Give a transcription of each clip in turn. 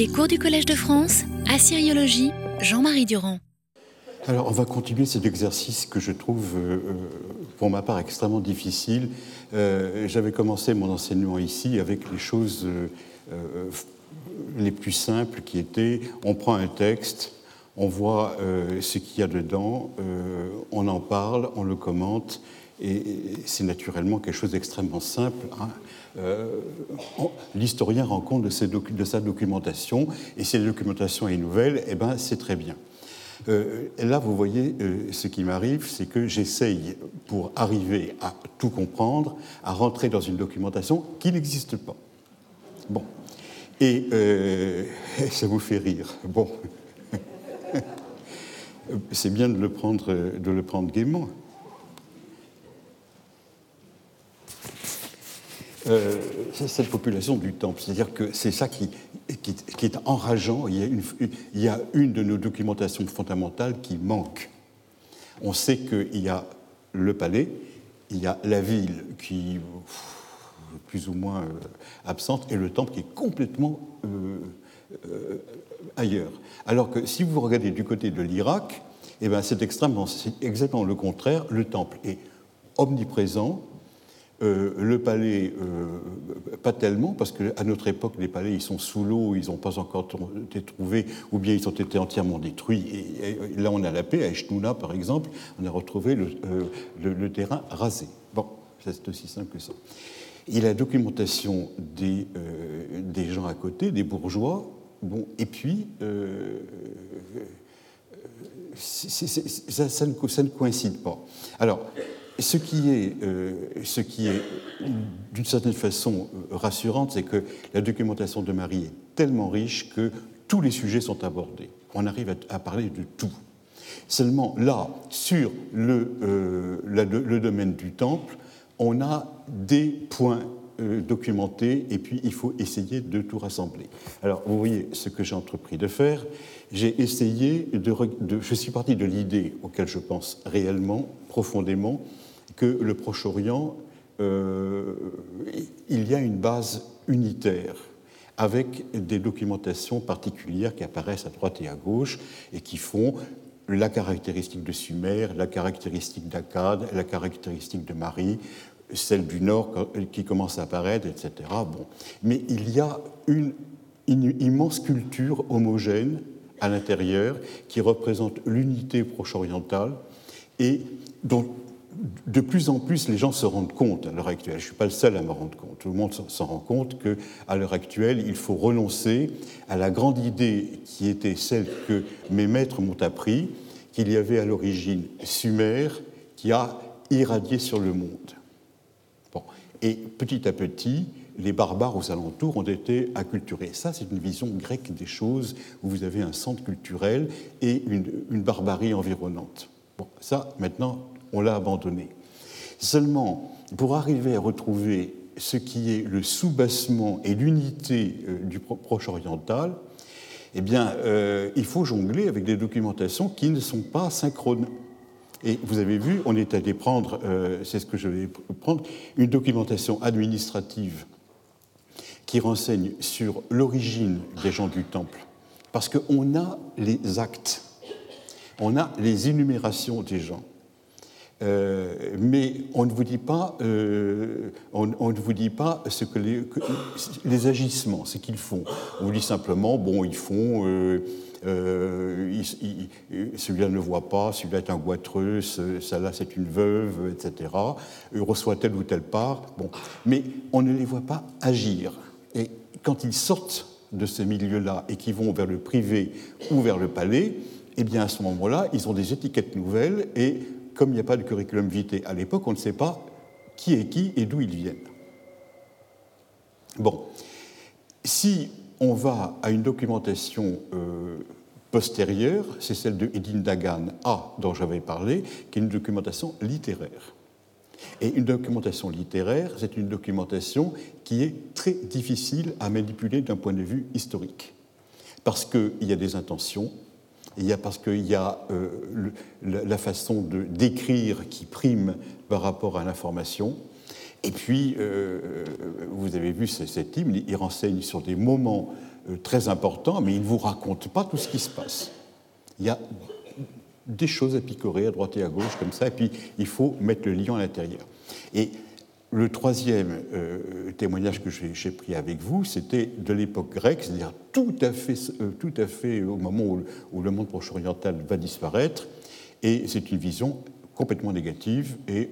Les cours du Collège de France, Assyriologie, Jean-Marie Durand. Alors, on va continuer cet exercice que je trouve, euh, euh, pour ma part, extrêmement difficile. Euh, j'avais commencé mon enseignement ici avec les choses les plus simples qui étaient on prend un texte, on voit ce qu'il y a dedans, on en parle, on le commente, et c'est naturellement quelque chose d'extrêmement simple. Hein. L'historien rend compte de, sa documentation, et si la documentation est nouvelle, eh ben, c'est très bien. Euh, là, vous voyez, euh, ce qui m'arrive, c'est que j'essaye, pour arriver à tout comprendre, à rentrer dans une documentation qui n'existe pas. Bon. Et euh, ça vous fait rire. Bon. c'est bien de le prendre, de le prendre gaiement. Euh, c'est cette population du temple. C'est-à-dire que c'est ça qui, qui, est enrageant. Il y, a une, il y, a une, de nos documentations fondamentales qui manque. On sait qu'il y a le palais, il y a la ville qui est plus ou moins euh, absente, et le temple qui est complètement euh, ailleurs. Alors que si vous regardez du côté de l'Irak, eh ben c'est exactement le contraire. Le temple est omniprésent, euh, le palais, euh, pas tellement, parce qu'à notre époque, les palais, ils sont sous l'eau, ils n'ont pas encore été trouvés, ou bien ils ont été entièrement détruits. Là, on a la paix. À Eshnouna, par exemple, on a retrouvé le, euh, terrain rasé. Bon, c'est aussi simple que ça. Et la documentation des, gens à côté, des bourgeois, bon, et puis, ça, ne, ça, ne, coïncide pas. Alors, ce qui est, euh, est d'une certaine façon euh, rassurante, c'est que la documentation de Marie est tellement riche que tous les sujets sont abordés. On arrive à, parler de tout. Seulement, là, sur le, euh, le, domaine du temple, on a des points documentés et puis il faut essayer de tout rassembler. Alors, vous voyez ce que j'ai entrepris de faire. J'ai essayé de, Je suis parti de l'idée auquel je pense réellement, profondément, que le Proche-Orient, euh, il y a une base unitaire avec des documentations particulières qui apparaissent à droite et à gauche et qui font la caractéristique de Sumer, la caractéristique d'Akkad, la caractéristique de Marie, celle du Nord qui commence à apparaître, etc. Bon. Mais il y a une, une immense culture homogène à l'intérieur qui représente l'unité proche-orientale et dont de plus en plus, les gens se rendent compte à l'heure actuelle, je ne suis pas le seul à me rendre compte, tout le monde s'en rend compte qu'à l'heure actuelle, il faut renoncer à la grande idée qui était celle que mes maîtres m'ont appris, qu'il y avait à l'origine Sumer qui a irradié sur le monde. Bon. Et petit à petit, les barbares aux alentours ont été acculturés. Ça, c'est une vision grecque des choses, où vous avez un centre culturel et une, une barbarie environnante. Bon, ça, maintenant, on l'a abandonné. Seulement, pour arriver à retrouver ce qui est le soubassement et l'unité euh, du Proche oriental, eh bien, euh, il faut jongler avec des documentations qui ne sont pas synchrones. Et vous avez vu, on est allé prendre, euh, c'est ce que je vais prendre, une documentation administrative qui renseigne sur l'origine des gens du Temple. Parce qu'on a les actes, on a les énumérations des gens. Euh, mais on ne vous dit pas, euh, on, ne vous dit pas ce que les, agissements, ce qu'ils font. On vous dit simplement, bon, ils font, euh, celui-là ne voit pas, celui-là est un goitreux, celle-là c'est une veuve, etc. Reçoit telle ou telle part. Bon, mais on ne les voit pas agir. Et quand ils sortent de ce milieu-là et qu'ils vont vers le privé ou vers le palais, eh bien à ce moment-là, ils ont des étiquettes nouvelles et comme il n'y a pas de curriculum vitae à l'époque, on ne sait pas qui est qui et d'où ils viennent. Bon, si on va à une documentation euh, postérieure, c'est celle de Edin Dagan A, dont j'avais parlé, qui est une documentation littéraire. Et une documentation littéraire, c'est une documentation qui est très difficile à manipuler d'un point de vue historique, parce qu'il y a des intentions, il y a parce qu'il y a euh, la façon de d'écrire qui prime par rapport à l'information. Et puis, euh, vous avez vu cet hymne, il renseigne sur des moments très important, mais il ne vous raconte pas tout ce qui se passe. Il y a des choses à picorer à droite et à gauche, comme ça, et puis il faut mettre le lion à l'intérieur. Le troisième euh, témoignage que j'ai pris avec vous, c'était de l'époque grecque, c'est-à-dire tout, à fait, euh, tout à fait au moment où, le monde proche-oriental va disparaître, et c'est une vision complètement négative et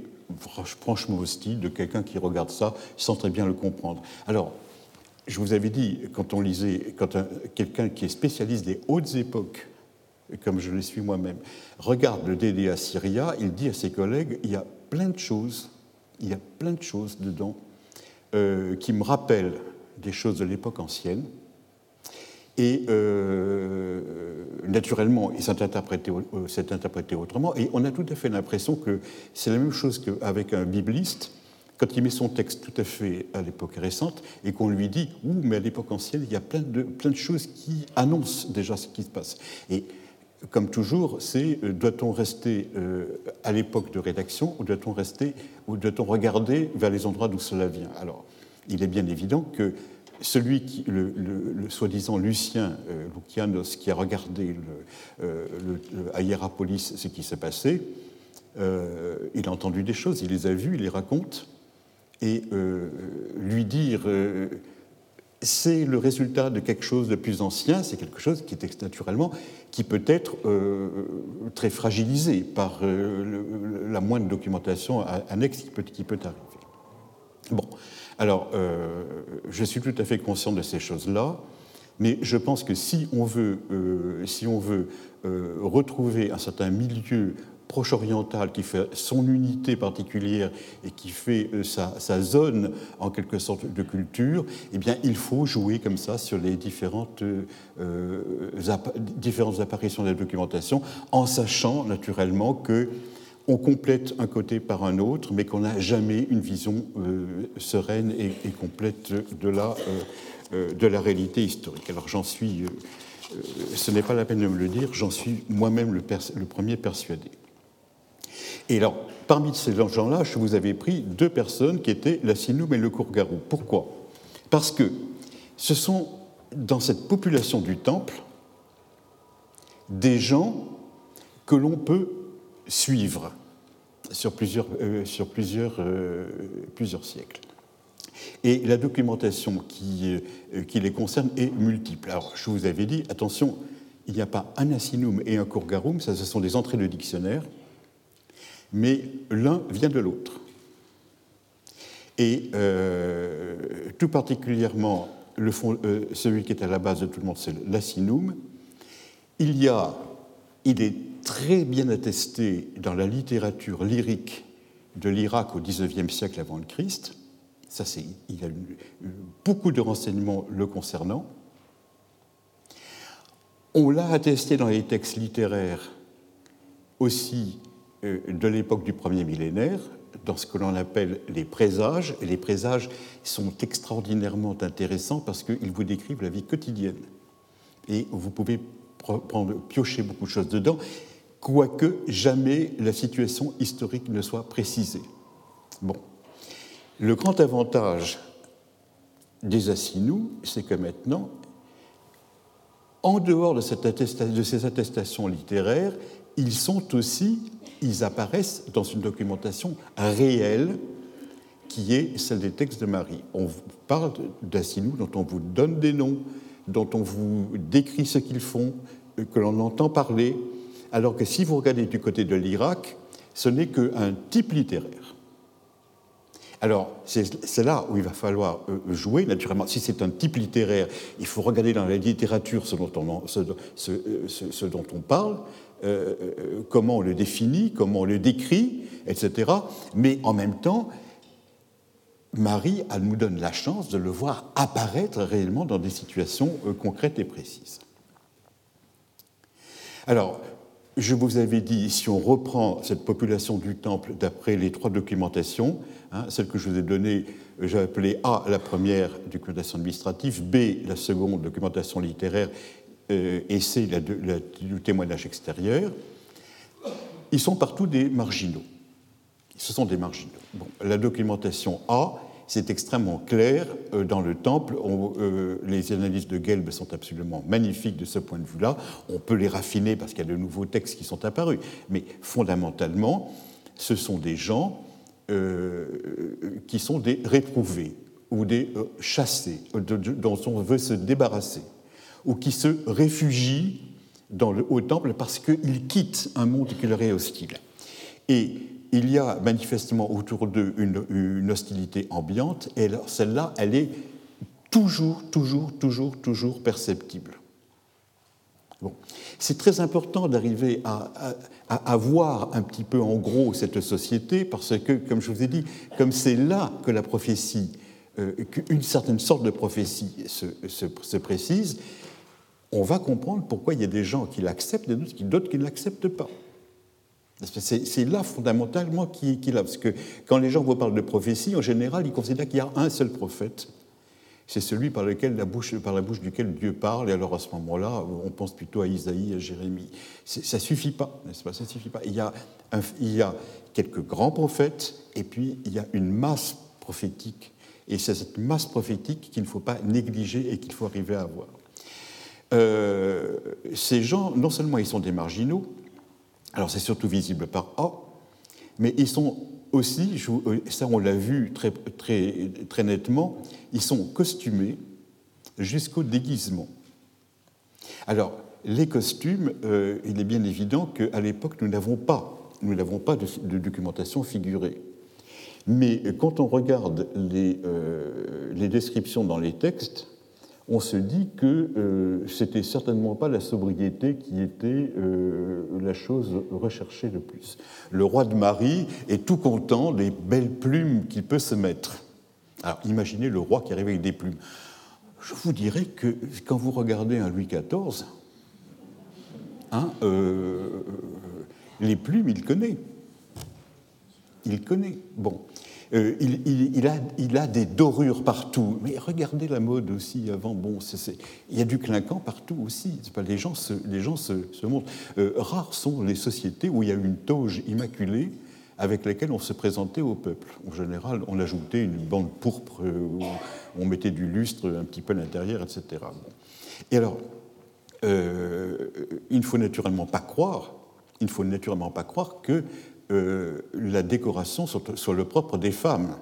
franchement hostile de quelqu'un qui regarde ça sans très bien le comprendre. Alors, je vous avais dit, quand on lisait, quand quelqu'un qui est spécialiste des hautes époques, comme je le suis moi-même, regarde le DDA Syria, il dit à ses collègues, il y a plein de choses il y a plein de choses dedans euh, qui me rappellent des choses de l'époque ancienne. Et euh, naturellement, il s'est interprété, euh, interprété, autrement. Et on a tout à fait l'impression que c'est la même chose qu'avec un bibliste, quand il met son texte tout à fait à l'époque récente et qu'on lui dit Ouh, mais à l'époque ancienne, il y a plein de, plein de choses qui annoncent déjà ce qui se passe. Et comme toujours, c'est euh, doit-on rester euh, à l'époque de rédaction ou doit-on rester ou doit-on regarder vers les endroits d'où cela vient? Alors, il est bien évident que celui qui, le, soi-disant Lucien euh, Lucianos, qui a regardé à Hierapolis ce qui s'est passé, il a entendu des choses, il les a vues, il les raconte, et lui dire c'est le résultat de quelque chose de plus ancien, c'est quelque chose qui est naturellement, qui peut être euh, très fragilisé par euh, la moindre documentation annexe qui peut, qui peut arriver. Bon, alors, euh, je suis tout à fait conscient de ces choses-là, mais je pense que si on veut, si on veut retrouver un certain milieu proche-oriental qui fait son unité particulière et qui fait euh, sa, zone en quelque sorte de culture, eh bien il faut jouer comme ça sur les différentes, euh, différentes apparitions de la documentation en sachant naturellement que on complète un côté par un autre, mais qu'on n'a jamais une vision euh, sereine et, complète de la, de la réalité historique. Alors j'en suis, ce n'est pas la peine de me le dire, j'en suis moi-même le premier persuadé. Et alors, parmi ces gens-là, je vous avais pris deux personnes qui étaient la Sinoum et le Courgarou. Pourquoi? Parce que ce sont dans cette population du temple des gens que l'on peut suivre sur plusieurs, euh, euh, siècles. Et la documentation qui, euh, qui, les concerne est multiple. Alors, je vous avais dit, attention, il n'y a pas un asinum et un courgarum, ce sont des entrées de dictionnaire mais l'un vient de l'autre. Et euh, tout particulièrement, euh, celui qui est à la base de tout le monde, c'est l'asinum. Il y a, il est très bien attesté dans la littérature lyrique de l'Irak au XIXe siècle avant le Christ. Ça, c'est, il y a beaucoup de renseignements le concernant. On l'a attesté dans les textes littéraires aussi de l'époque du premier millénaire, dans ce que l'on appelle les présages. Et les présages sont extraordinairement intéressants parce qu'ils vous décrivent la vie quotidienne. Et vous pouvez prendre, piocher beaucoup de choses dedans, quoique jamais la situation historique ne soit précisée. Bon. Le grand avantage des Assinous, c'est que maintenant, en dehors de ces attestations littéraires, ils sont aussi ils apparaissent dans une documentation réelle qui est celle des textes de Marie. On parle d'Assinou dont on vous donne des noms, dont on vous décrit ce qu'ils font, euh, que l'on entend parler, alors que si vous regardez du côté de l'Irak, ce n'est qu'un type littéraire. Alors, c'est là où il va falloir euh, jouer. Naturellement, si c'est un type littéraire, il faut regarder dans la littérature ce dont on, ce, ce dont on parle, euh, euh, comment on le définit, comment on le décrit, etc. Mais en même temps, Marie elle nous donne la chance de le voir apparaître réellement dans des situations euh, concrètes et précises. Alors, je vous avais dit, si on reprend cette population du temple d'après les trois documentations, hein, celle que je vous ai donnée, j'ai appelé A la première documentation administrative, B la seconde documentation littéraire euh, et c'est le témoignage extérieur, ils sont partout des marginaux. Ce sont des marginaux. La documentation A c'est extrêmement clair euh, dans le temple. Euh, les analyses de Gelb sont absolument magnifiques de ce point de vue-là. On peut les raffiner parce qu'il y a de nouveaux textes qui sont apparus. Mais fondamentalement, ce sont des gens qui sont des réprouvés ou des chassés, dont on veut se débarrasser, ou qui se réfugient dans le haut temple parce qu'ils quittent un monde qui leur est hostile. Et il y a manifestement autour d'eux une, hostilité ambiante, et celle-là, elle est toujours, toujours, toujours, toujours perceptible. Bon. C'est très important d'arriver à, à, voir un petit peu en gros cette société, parce que, comme je vous ai dit, comme c'est là que la prophétie, euh, qu'une certaine sorte de prophétie se, se, précise, on va comprendre pourquoi il y a des gens qui l'acceptent et d'autres qui ne l'acceptent pas. C'est là fondamentalement qu'il a. Parce que quand les gens vous parlent de prophétie, en général, ils considèrent qu'il y a un seul prophète. C'est celui par, lequel la bouche, par la bouche duquel Dieu parle. Et alors à ce moment-là, on pense plutôt à Isaïe, à Jérémie. Ça ne suffit pas, n'est-ce pas? Ça suffit pas. Il y, a il y a quelques grands prophètes, et puis il y a une masse prophétique. Et c'est cette masse prophétique qu'il ne faut pas négliger et qu'il faut arriver à avoir. Euh, ces gens, non seulement ils sont des marginaux, alors c'est surtout visible par A, mais ils sont aussi, euh, ça on l'a vu très, très, très nettement, ils sont costumés jusqu'au déguisement. Alors, les costumes, euh, il est bien évident qu'à l'époque, nous n'avons pas, nous n'avons pas de, documentation figurée. Mais quand on regarde les, les descriptions dans les textes, on se dit que euh, c'était certainement pas la sobriété qui était euh, la chose recherchée le plus. Le roi de Marie est tout content des belles plumes qu'il peut se mettre. Alors imaginez le roi qui arrive avec des plumes. Je vous dirais que quand vous regardez un Louis XIV, hein, euh, les plumes, il connaît. Il connaît. Bon. Euh, il, a, des dorures partout. Mais regardez la mode aussi avant. Bon, il y a du clinquant partout aussi. Les gens se, les gens se, montrent. Euh, rares sont les sociétés où il y a une toge immaculée avec laquelle on se présentait au peuple. En général, on ajoutait une bande pourpre, euh, on mettait du lustre un petit peu à l'intérieur, etc. Et alors, il faut naturellement pas croire, il ne faut naturellement pas croire que euh, la décoration soit, le propre des femmes.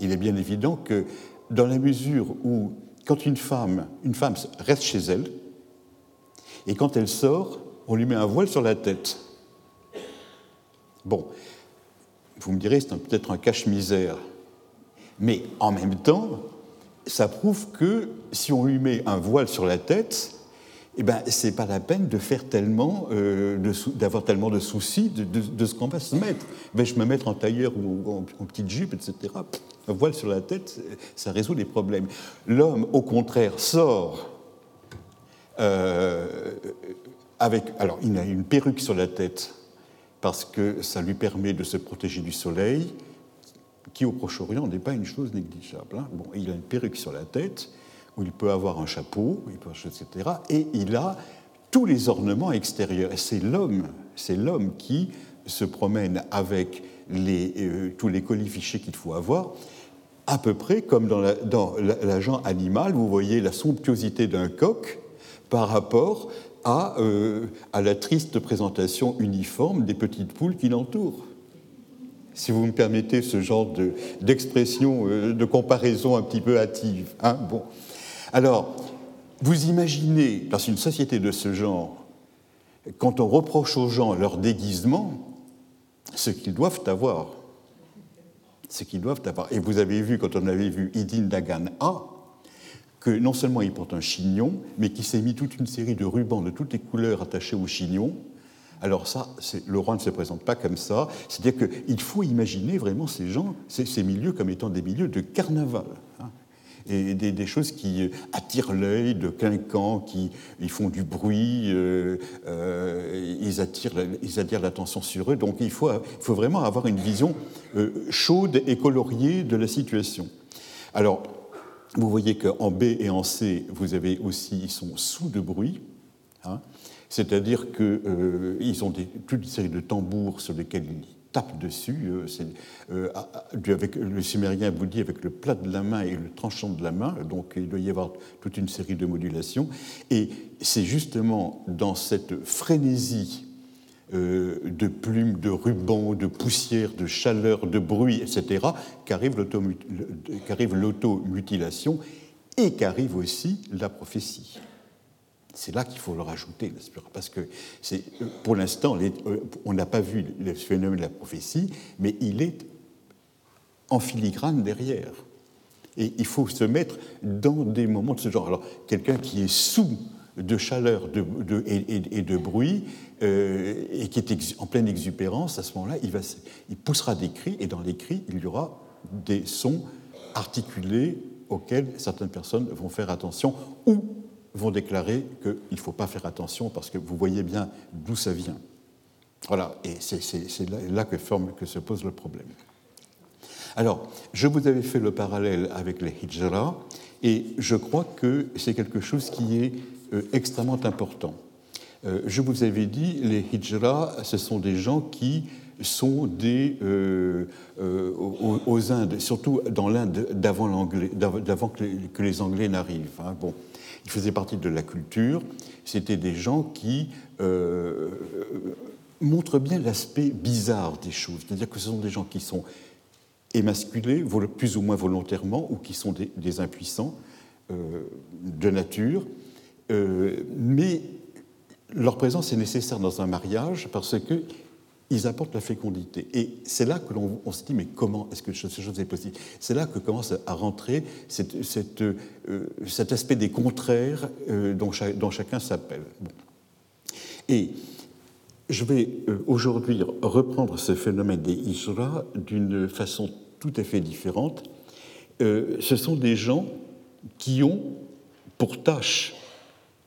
Il est bien évident que dans la mesure où, quand une femme, une femme reste chez elle, et quand elle sort, on lui met un voile sur la tête. Bon, vous me direz, c'est peut-être un cache-misère, mais en même temps, ça prouve que si on lui met un voile sur la tête, eh ben, c'est pas la peine de faire tellement, euh, d'avoir tellement de soucis de, ce qu'on va se mettre. Vais-je me mettre en tailleur ou en, petite jupe, etc. un voile sur la tête, ça résout les problèmes. L'homme, au contraire, sort euh, avec. Alors, il a une perruque sur la tête parce que ça lui permet de se protéger du soleil, qui au Proche-Orient n'est pas une chose négligeable. Hein. Bon, il a une perruque sur la tête où il peut avoir un chapeau, etc. Et il a tous les ornements extérieurs. C'est l'homme, c'est l'homme qui se promène avec euh, tous les colifichets qu'il faut avoir, à peu près comme dans l'agent animal, vous voyez la somptuosité d'un coq par rapport à, euh, à, la triste présentation uniforme des petites poules qui l'entourent. Si vous me permettez ce genre d'expression, de, euh, de, comparaison un petit peu hâtive. Hein bon. Alors, vous imaginez, dans une société de ce genre, quand on reproche aux gens leur déguisement, ce qu'ils doivent avoir. Ce qu'ils doivent avoir. Et vous avez vu, quand on avait vu Idin Dagan A, que non seulement il porte un chignon, mais qu'il s'est mis toute une série de rubans de toutes les couleurs attachés au chignon. Alors ça, le roi ne se présente pas comme ça. C'est-à-dire qu'il faut imaginer vraiment ces gens, ces, milieux comme étant des milieux de carnaval. Et des, choses qui euh, attirent l'œil, de clinquants, qui ils font du bruit, euh, euh, ils attirent, ils attirent l'attention sur eux. Donc il faut, il faut vraiment avoir une vision chaude et coloriée de la situation. Alors, vous voyez qu'en B et en C, vous avez aussi, ils sont sous de bruit. Hein, c'est-à-dire qu'ils ont toute une série de tambours sur lesquels tape dessus. avec, le sumérien vous dit avec le plat de la main et le tranchant de la main, donc il doit y avoir toute une série de modulations. Et c'est justement dans cette frénésie de plumes, de rubans, de poussière, de chaleur, de bruit, etc., qu'arrive l'automutilation et qu'arrive aussi la prophétie. C'est là qu'il faut le rajouter, parce que pour l'instant, euh, on n'a pas vu le phénomène de la prophétie, mais il est en filigrane derrière. Et il faut se mettre dans des moments de ce genre. Alors, quelqu'un qui est sous de chaleur et, de bruit euh, et qui est en pleine exubérance, à ce moment-là, il, il poussera des cris, et dans les cris, il y aura des sons articulés auxquels certaines personnes vont faire attention ou vont déclarer qu'il ne faut pas faire attention parce que vous voyez bien d'où ça vient. Voilà, et c'est là, que, se pose le problème. Alors, je vous avais fait le parallèle avec les hijra, et je crois que c'est quelque chose qui est euh, extrêmement important. Euh, je vous avais dit, les hijra, ce sont des gens qui sont des, euh, aux, Indes, surtout dans l'Inde d'avant que, que, les Anglais n'arrivent. Hein. Bon, ils faisaient partie de la culture. C'était des gens qui euh, montrent bien l'aspect bizarre des choses. C'est-à-dire que ce sont des gens qui sont émasculés, plus ou moins volontairement, ou qui sont des, impuissants euh, de nature. Euh, mais leur présence est nécessaire dans un mariage parce que ils apportent la fécondité. Et c'est là que l'on se dit, mais comment est-ce que cette chose est possible? C'est là que commence à rentrer euh, cet aspect des contraires euh, dont, dont, chacun s'appelle. Et je vais euh, aujourd'hui reprendre ce phénomène des Isra d'une façon tout à fait différente. ce sont des gens qui ont pour tâche,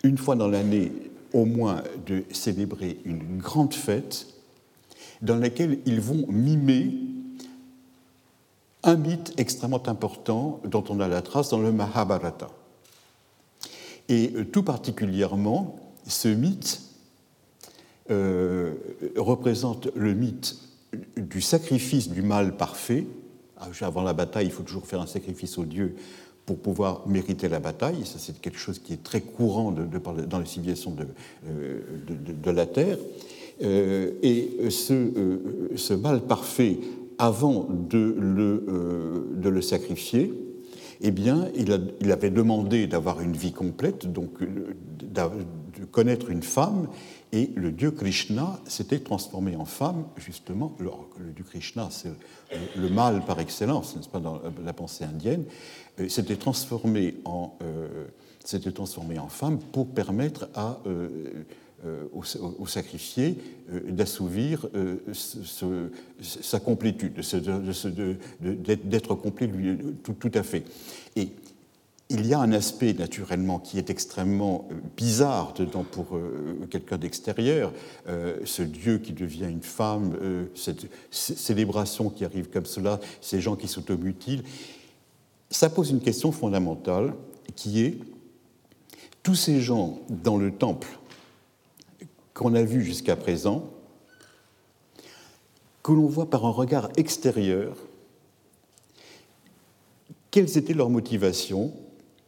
une fois dans l'année au moins, de célébrer une grande fête dans laquelle ils vont mimer un mythe extrêmement important dont on a la trace dans le Mahabharata. Et tout particulièrement, ce mythe euh, représente le mythe du sacrifice du mal parfait. Ah, avant la bataille, il faut toujours faire un sacrifice au Dieu pour pouvoir mériter la bataille. Ça, c'est quelque chose qui est très courant dans les civilisations de, euh, de la Terre. Euh, et ce, euh, ce, mal parfait, avant de le, euh, de le sacrifier, eh bien, il, avait demandé d'avoir une vie complète, donc de connaître une femme, et le dieu Krishna s'était transformé en femme, justement. Le, le dieu Krishna, c'est le, mal par excellence, n'est-ce pas, dans la pensée indienne, s'était transformé en, femme pour permettre à au, sacrifié euh, d'assouvir euh, sa complétude, d'être complet lui, tout, à fait. Et il y a un aspect naturellement qui est extrêmement bizarre dedans pour quelqu'un d'extérieur, ce Dieu qui devient une femme, cette célébration qui arrive comme cela, ces gens qui s'automutilent. Ça pose une question fondamentale qui est tous ces gens dans le temple qu'on a vu jusqu'à présent, que l'on voit par un regard extérieur, quelles étaient leurs motivations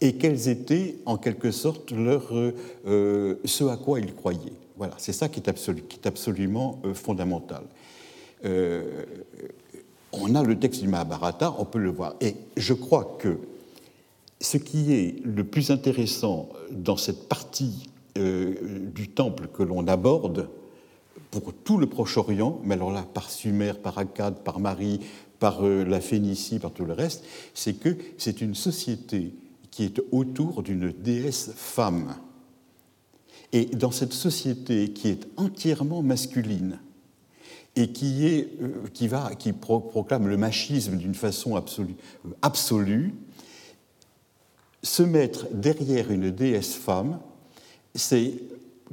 et quelles étaient en quelque sorte leur, euh, ce à quoi ils croyaient. Voilà, c'est ça qui est, absolument euh, fondamental. Euh, on a le texte du Mahabharata, on peut le voir. Et je crois que ce qui est le plus intéressant dans cette partie euh, du temple que l'on aborde pour tout le Proche-Orient, mais alors là, par Sumer, par Akkad, par Marie, par euh, la Phénicie, par tout le reste, c'est que c'est une société qui est autour d'une déesse femme. Et dans cette société qui est entièrement masculine, et qui, est, euh, qui, va, qui proclame le machisme d'une façon absolue, absolue, se mettre derrière une déesse femme, c'est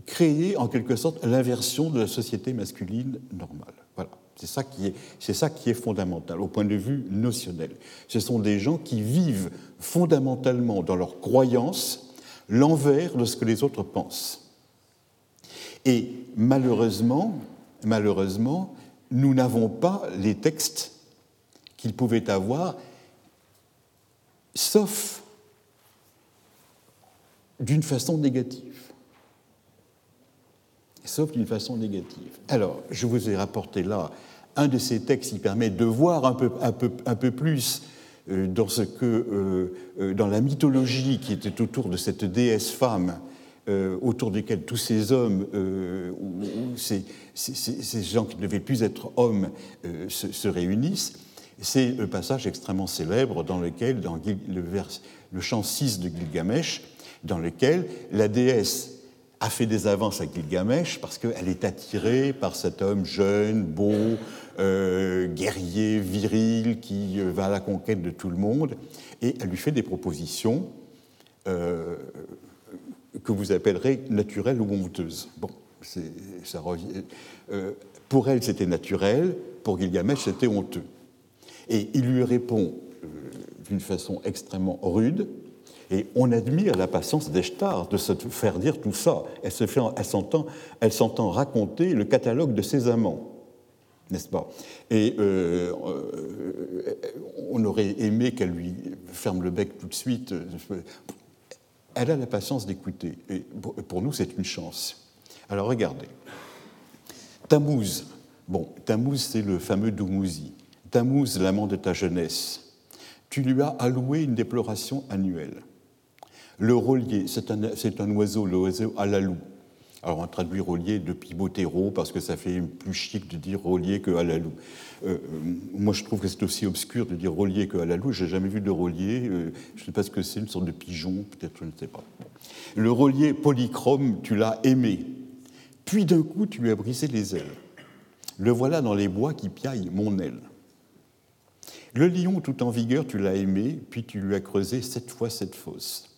créer en quelque sorte l'inversion de la société masculine normale. Voilà. C'est ça, qui est, ça qui est fondamental au point de vue notionnel. Ce sont des gens qui vivent fondamentalement dans leur croyance l'envers de ce que les autres pensent. Et malheureusement, malheureusement nous n'avons pas les textes qu'ils pouvaient avoir, sauf d'une façon négative. Sauf d'une façon négative. Alors, je vous ai rapporté là un de ces textes qui permet de voir un peu, plus euh, dans, ce que, euh, euh, dans la mythologie qui était autour de cette déesse femme, autour desquelles tous ces hommes, ou, ces, gens qui ne devaient plus être hommes, se, se, réunissent. C'est le passage extrêmement célèbre dans lequel, dans le, vers, le chant 6 de Gilgamesh, dans lequel la déesse a fait des avances à Gilgamesh parce qu'elle est attirée par cet homme jeune, beau, euh, guerrier, viril, qui euh, va à la conquête de tout le monde, et elle lui fait des propositions euh, que vous appellerez naturelles ou honteuses. Bon, ça, pour elle, c'était naturel, pour Gilgamesh, c'était honteux. Et il lui répond d'une façon extrêmement rude, et on admire la patience d'Eshtar de se faire dire tout ça. Elle, se fait, elle, s'entend, raconter le catalogue de ses amants, n'est-ce pas? Et euh, euh, on aurait aimé qu'elle lui ferme le bec tout de suite. Elle a la patience d'écouter. Et pour nous, c'est une chance. Alors regardez. Tammuz. Bon, Tammuz, c'est le fameux Doumouzi. Tammuz, l'amant de ta jeunesse. Tu lui as alloué une déploration annuelle. Le rôlier, c'est un, un, oiseau, l'oiseau alalou. Alors on traduit rôlier depuis Botero parce que ça fait plus chic de dire rôlier que alalou. Euh, moi je trouve que c'est aussi obscur de dire rôlier que alalou. J'ai jamais vu de rôlier. Euh, je ne sais pas ce que c'est, une sorte de pigeon, peut-être, je ne sais pas. Le rôlier polychrome, tu l'as aimé. Puis d'un coup, tu lui as brisé les ailes. Le voilà dans les bois qui piaillent mon aile. Le lion tout en vigueur, tu l'as aimé, puis tu lui as creusé sept fois cette fosse.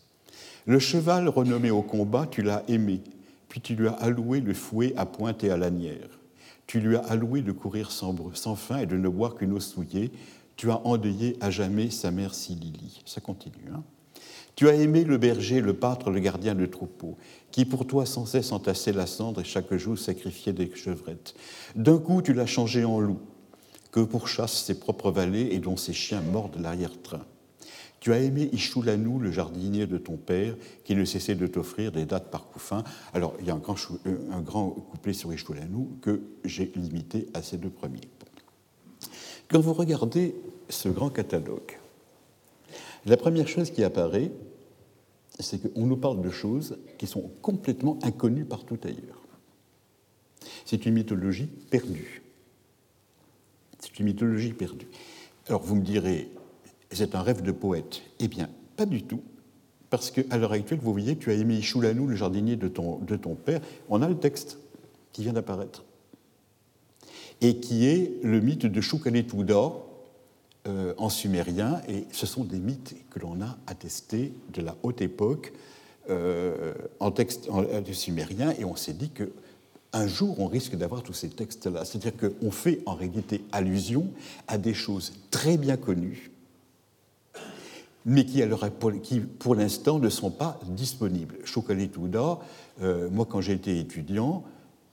Le cheval renommé au combat, tu l'as aimé, puis tu lui as alloué le fouet à pointe et à lanière. Tu lui as alloué de courir sans, sans fin et de ne boire qu'une eau souillée. Tu as endeuillé à jamais sa mère Silili. Ça continue. Hein tu as aimé le berger, le pâtre, le gardien de troupeau, qui pour toi sans cesse entassait la cendre et chaque jour sacrifiait des chevrettes. D'un coup, tu l'as changé en loup, que pourchasse ses propres vallées et dont ses chiens mordent l'arrière-train. Tu as aimé Ichoulanou, le jardinier de ton père, qui ne cessait de t'offrir des dates par coup fin. Alors, il y a un grand, un grand couplet sur Ichoulanou que j'ai limité à ces deux premiers. Quand vous regardez ce grand catalogue, la première chose qui apparaît, c'est qu'on nous parle de choses qui sont complètement inconnues partout ailleurs. C'est une mythologie perdue. C'est une mythologie perdue. Alors vous me direz, c'est un rêve de poète. Eh bien, pas du tout. Parce qu'à l'heure actuelle, vous voyez, tu as aimé Ichoulanou, le jardinier de ton, père. On a le texte qui vient d'apparaître. Et qui est le mythe de Choukaletuda euh, en sumérien. Et ce sont des mythes que l'on a attestés de la haute époque euh, en texte en, sumérien. Et on s'est dit que un jour, on risque d'avoir tous ces textes-là. C'est-à-dire qu'on fait en réalité allusion à des choses très bien connues, mais qui, pour l'instant ne sont pas disponibles. Chocaletouda, euh, moi quand j'étais étudiant,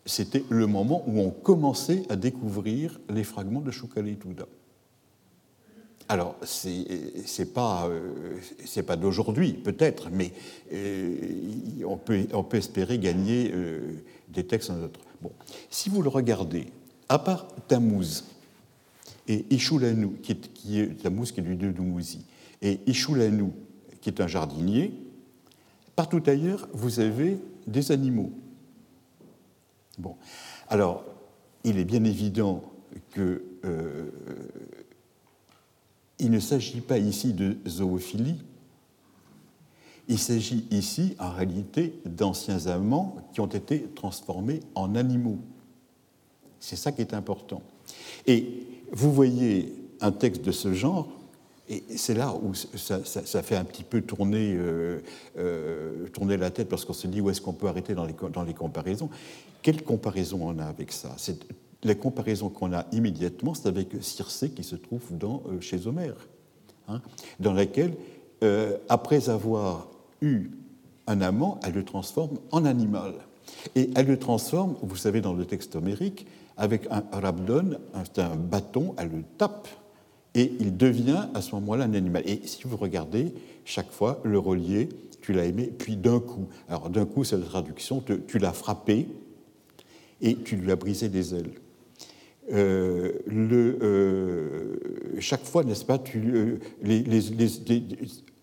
c'était le moment où on commençait à découvrir les fragments de Chocaletouda. Alors, c'est pas, euh, pas d'aujourd'hui, peut-être, mais euh, on, peut, espérer gagner des textes en d'autres. Bon. Si vous le regardez, à part Tammuz et Ishulanou, qui est, Tammuz qui est du dieu Dumouzi, et Ichoulanou, qui est un jardinier, partout ailleurs, vous avez des animaux. Bon. Alors, il est bien évident que euh, il ne s'agit pas ici de zoophilie, il s'agit ici en réalité d'anciens amants qui ont été transformés en animaux. C'est ça qui est important. Et vous voyez un texte de ce genre et c'est là où ça, fait un petit peu tourner, euh, euh, tourner la tête parce qu'on se dit où est-ce qu'on peut arrêter dans les, dans les comparaisons? Quelle comparaison on a avec ça? La comparaison qu'on a immédiatement, c'est avec Circé qui se trouve dans, euh, chez Homère, hein, dans laquelle, après avoir eu un amant, elle le transforme en animal. Et elle le transforme, vous savez, dans le texte homérique, avec un rabdon, un bâton, elle le tape, et il devient à ce moment-là un animal. Et si vous regardez, chaque fois, le relier, tu l'as aimé, puis d'un coup. Alors d'un coup, c'est la traduction, tu l'as frappé et tu lui as brisé les ailes. Euh, euh, chaque fois, n'est-ce pas, euh,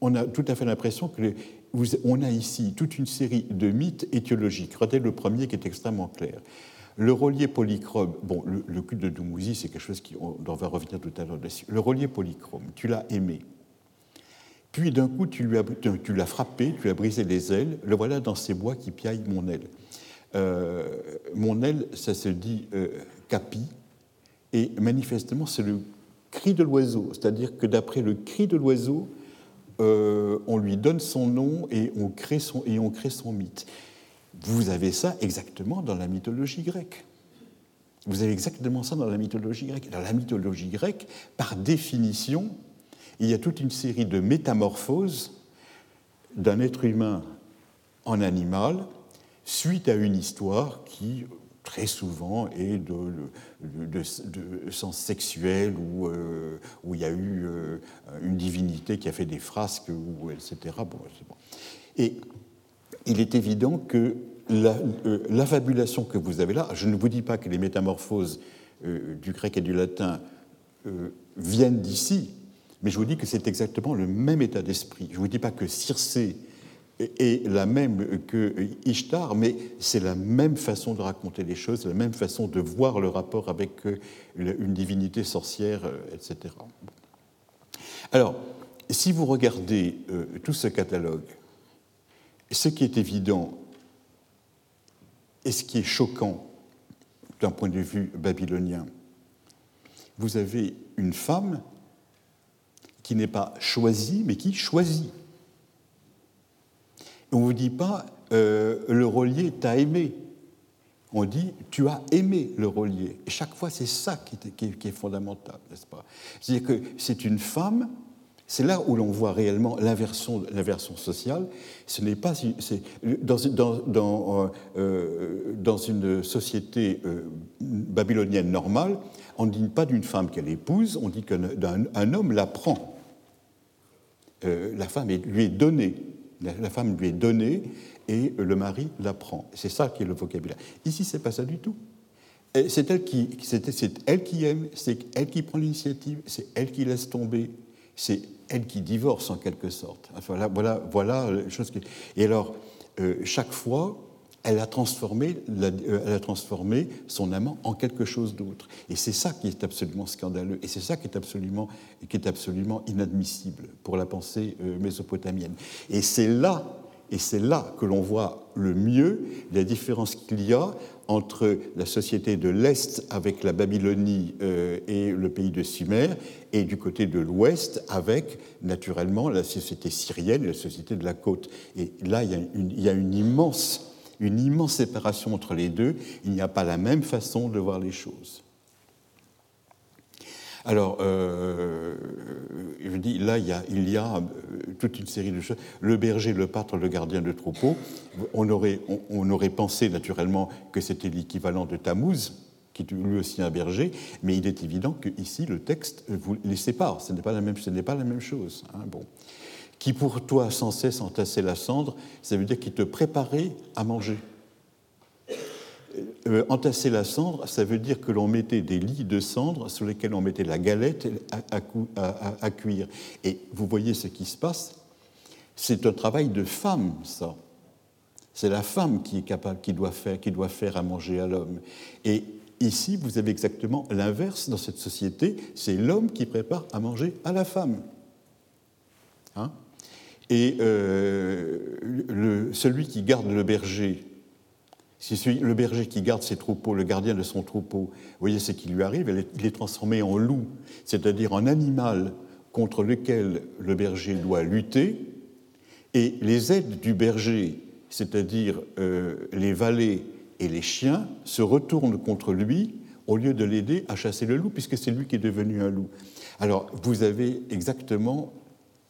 on a tout à fait l'impression que on a ici toute une série de mythes étiologiques. Regardez le premier qui est extrêmement clair. Le relier polychrome, bon, le, culte de Dumouzi, c'est quelque chose qui, on, va revenir tout à l'heure. Le relier polychrome, tu l'as aimé. Puis d'un coup, tu l'as frappé, tu lui as brisé les ailes. Le voilà dans ces bois qui piaillent mon aile. mon aile, ça se dit capi, et manifestement, c'est le cri de l'oiseau. C'est-à-dire que d'après le cri de l'oiseau, euh, on lui donne son nom et on, crée son, et on crée son mythe. Vous avez ça exactement dans la mythologie grecque. Vous avez exactement ça dans la mythologie grecque. Dans la mythologie grecque, par définition, il y a toute une série de métamorphoses d'un être humain en animal suite à une histoire qui très souvent et de, sens sexuel où, euh, où, il y a eu euh, une divinité qui a fait des frasques, ou, etc. Bon, Et il est évident que la, euh, la, fabulation que vous avez là, je ne vous dis pas que les métamorphoses du grec et du latin viennent d'ici, mais je vous dis que c'est exactement le même état d'esprit. Je ne vous dis pas que Circé est la même que Ishtar, mais c'est la même façon de raconter les choses, la même façon de voir le rapport avec euh, une divinité sorcière, euh, etc. Alors, si vous regardez euh, tout ce catalogue, ce qui est évident et ce qui est choquant d'un point de vue babylonien, vous avez une femme qui n'est pas choisie, mais qui choisit. On ne vous dit pas euh, le relier t'a aimé. On dit tu as aimé le relier. Et chaque fois, c'est ça qui est, fondamental, n'est-ce pas? C'est-à-dire que c'est une femme, c'est là où l'on voit réellement l'inversion, sociale. Ce n'est pas dans, dans, euh, euh, dans, une société babylonienne normale, on ne dit pas d'une femme qu'elle épouse, on dit qu'un homme la prend. la femme lui est donnée. La femme lui est donnée et le mari la prend. C'est ça qui est le vocabulaire. Ici, c'est pas ça du tout. C'est elle qui, c'est elle qui aime, c'est elle qui prend l'initiative, c'est elle qui laisse tomber, c'est elle qui divorce en quelque sorte. Voilà, voilà, voilà les choses qui. Et alors, euh, chaque fois, elle a, transformé euh, elle a transformé son amant en quelque chose d'autre. Et c'est ça qui est absolument scandaleux, et c'est ça qui est absolument, qui est absolument inadmissible pour la pensée euh, mésopotamienne. Et c'est là, et c'est là que l'on voit le mieux la différence qu'il y a entre la société de l'Est avec la Babylonie euh, et le pays de Sumer, et du côté de l'Ouest avec, naturellement, la société syrienne et la société de la côte. Et là, il y a il y a une immense une immense séparation entre les deux. Il n'y a pas la même façon de voir les choses. Alors, euh, je dis, là, il y, a, il y a, euh, toute une série de choses. Le berger, le pâtre, le gardien de troupeau. On aurait, on, aurait pensé naturellement que c'était l'équivalent de Tammuz, qui est lui aussi un berger, mais il est évident que ici le texte vous les sépare. Ce n'est pas la même, ce n'est pas la même chose. Hein, bon qui pour toi sans cesse entasser la cendre, ça veut dire qu'il te préparait à manger. Euh, entasser la cendre, ça veut dire que l'on mettait des lits de cendre sur lesquels on mettait la galette à, cuire. Et vous voyez ce qui se passe C'est un travail de femme, ça. C'est la femme qui est capable, qui doit faire, qui doit faire à manger à l'homme. Et ici, vous avez exactement l'inverse dans cette société. C'est l'homme qui prépare à manger à la femme. Hein? Et euh, celui qui garde le berger, c'est le berger qui garde ses troupeaux, le gardien de son troupeau, vous voyez ce qui lui arrive, il est transformé en loup, c'est-à-dire en animal contre lequel le berger doit lutter, et les aides du berger, c'est-à-dire euh, les valets et les chiens, se retournent contre lui au lieu de l'aider à chasser le loup, puisque c'est lui qui est devenu un loup. Alors, vous avez exactement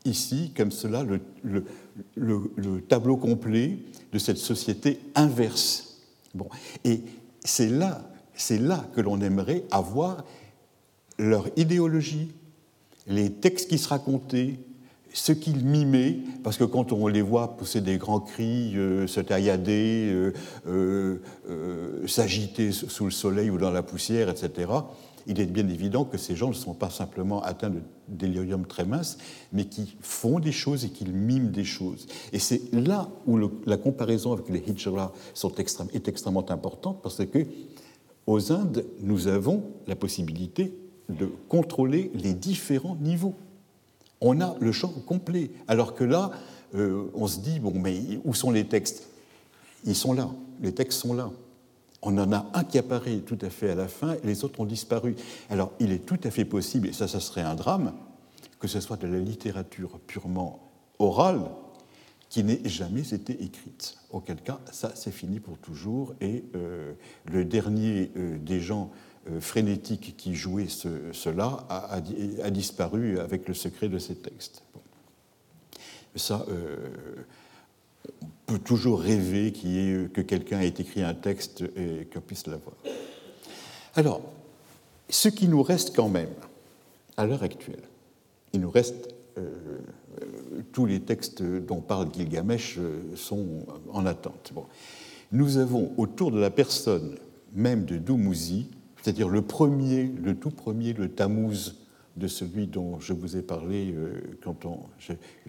ici, comme cela, le, tableau complet de cette société inverse Et c'est là, c'est là que l'on aimerait avoir leur idéologie, les textes qui se racontaient, ce qu'ils mimaient, parce que quand on les voit pousser des grands cris, euh, se taillader, euh, euh, s'agiter sous le soleil ou dans la poussière, etc., il est bien évident que ces gens ne sont pas simplement atteints de délirium mince, mais qui font des choses et qui miment des choses. Et c'est là où la comparaison avec les hijra est extrêmement importante, parce que aux Indes, nous avons la possibilité de contrôler les différents niveaux. On a le champ complet. Alors que là, euh, on se dit, bon, mais où sont les textes? Ils sont là, les textes sont là. On en a un qui apparaît tout à fait à la fin et les autres ont disparu. Alors il est tout à fait possible, et ça, ça serait un drame, que ce soit de la littérature purement orale qui n'ait jamais été écrite. Auquel cas, ça, c'est fini pour toujours. Et euh, le dernier euh, des gens euh, frénétique qui jouait cela a, disparu avec le secret de ces textes. Ça, peut toujours rêver que quelqu'un ait écrit un texte et qu'on puisse l'avoir. Alors, ce qui nous reste quand même, à l'heure actuelle, il nous reste euh, tous les textes dont parle Gilgamesh sont en attente. Nous avons autour de la personne même de Dumuzi c'est-à-dire le premier, le tout premier, le Tammuz de celui dont je vous ai parlé euh, quand on.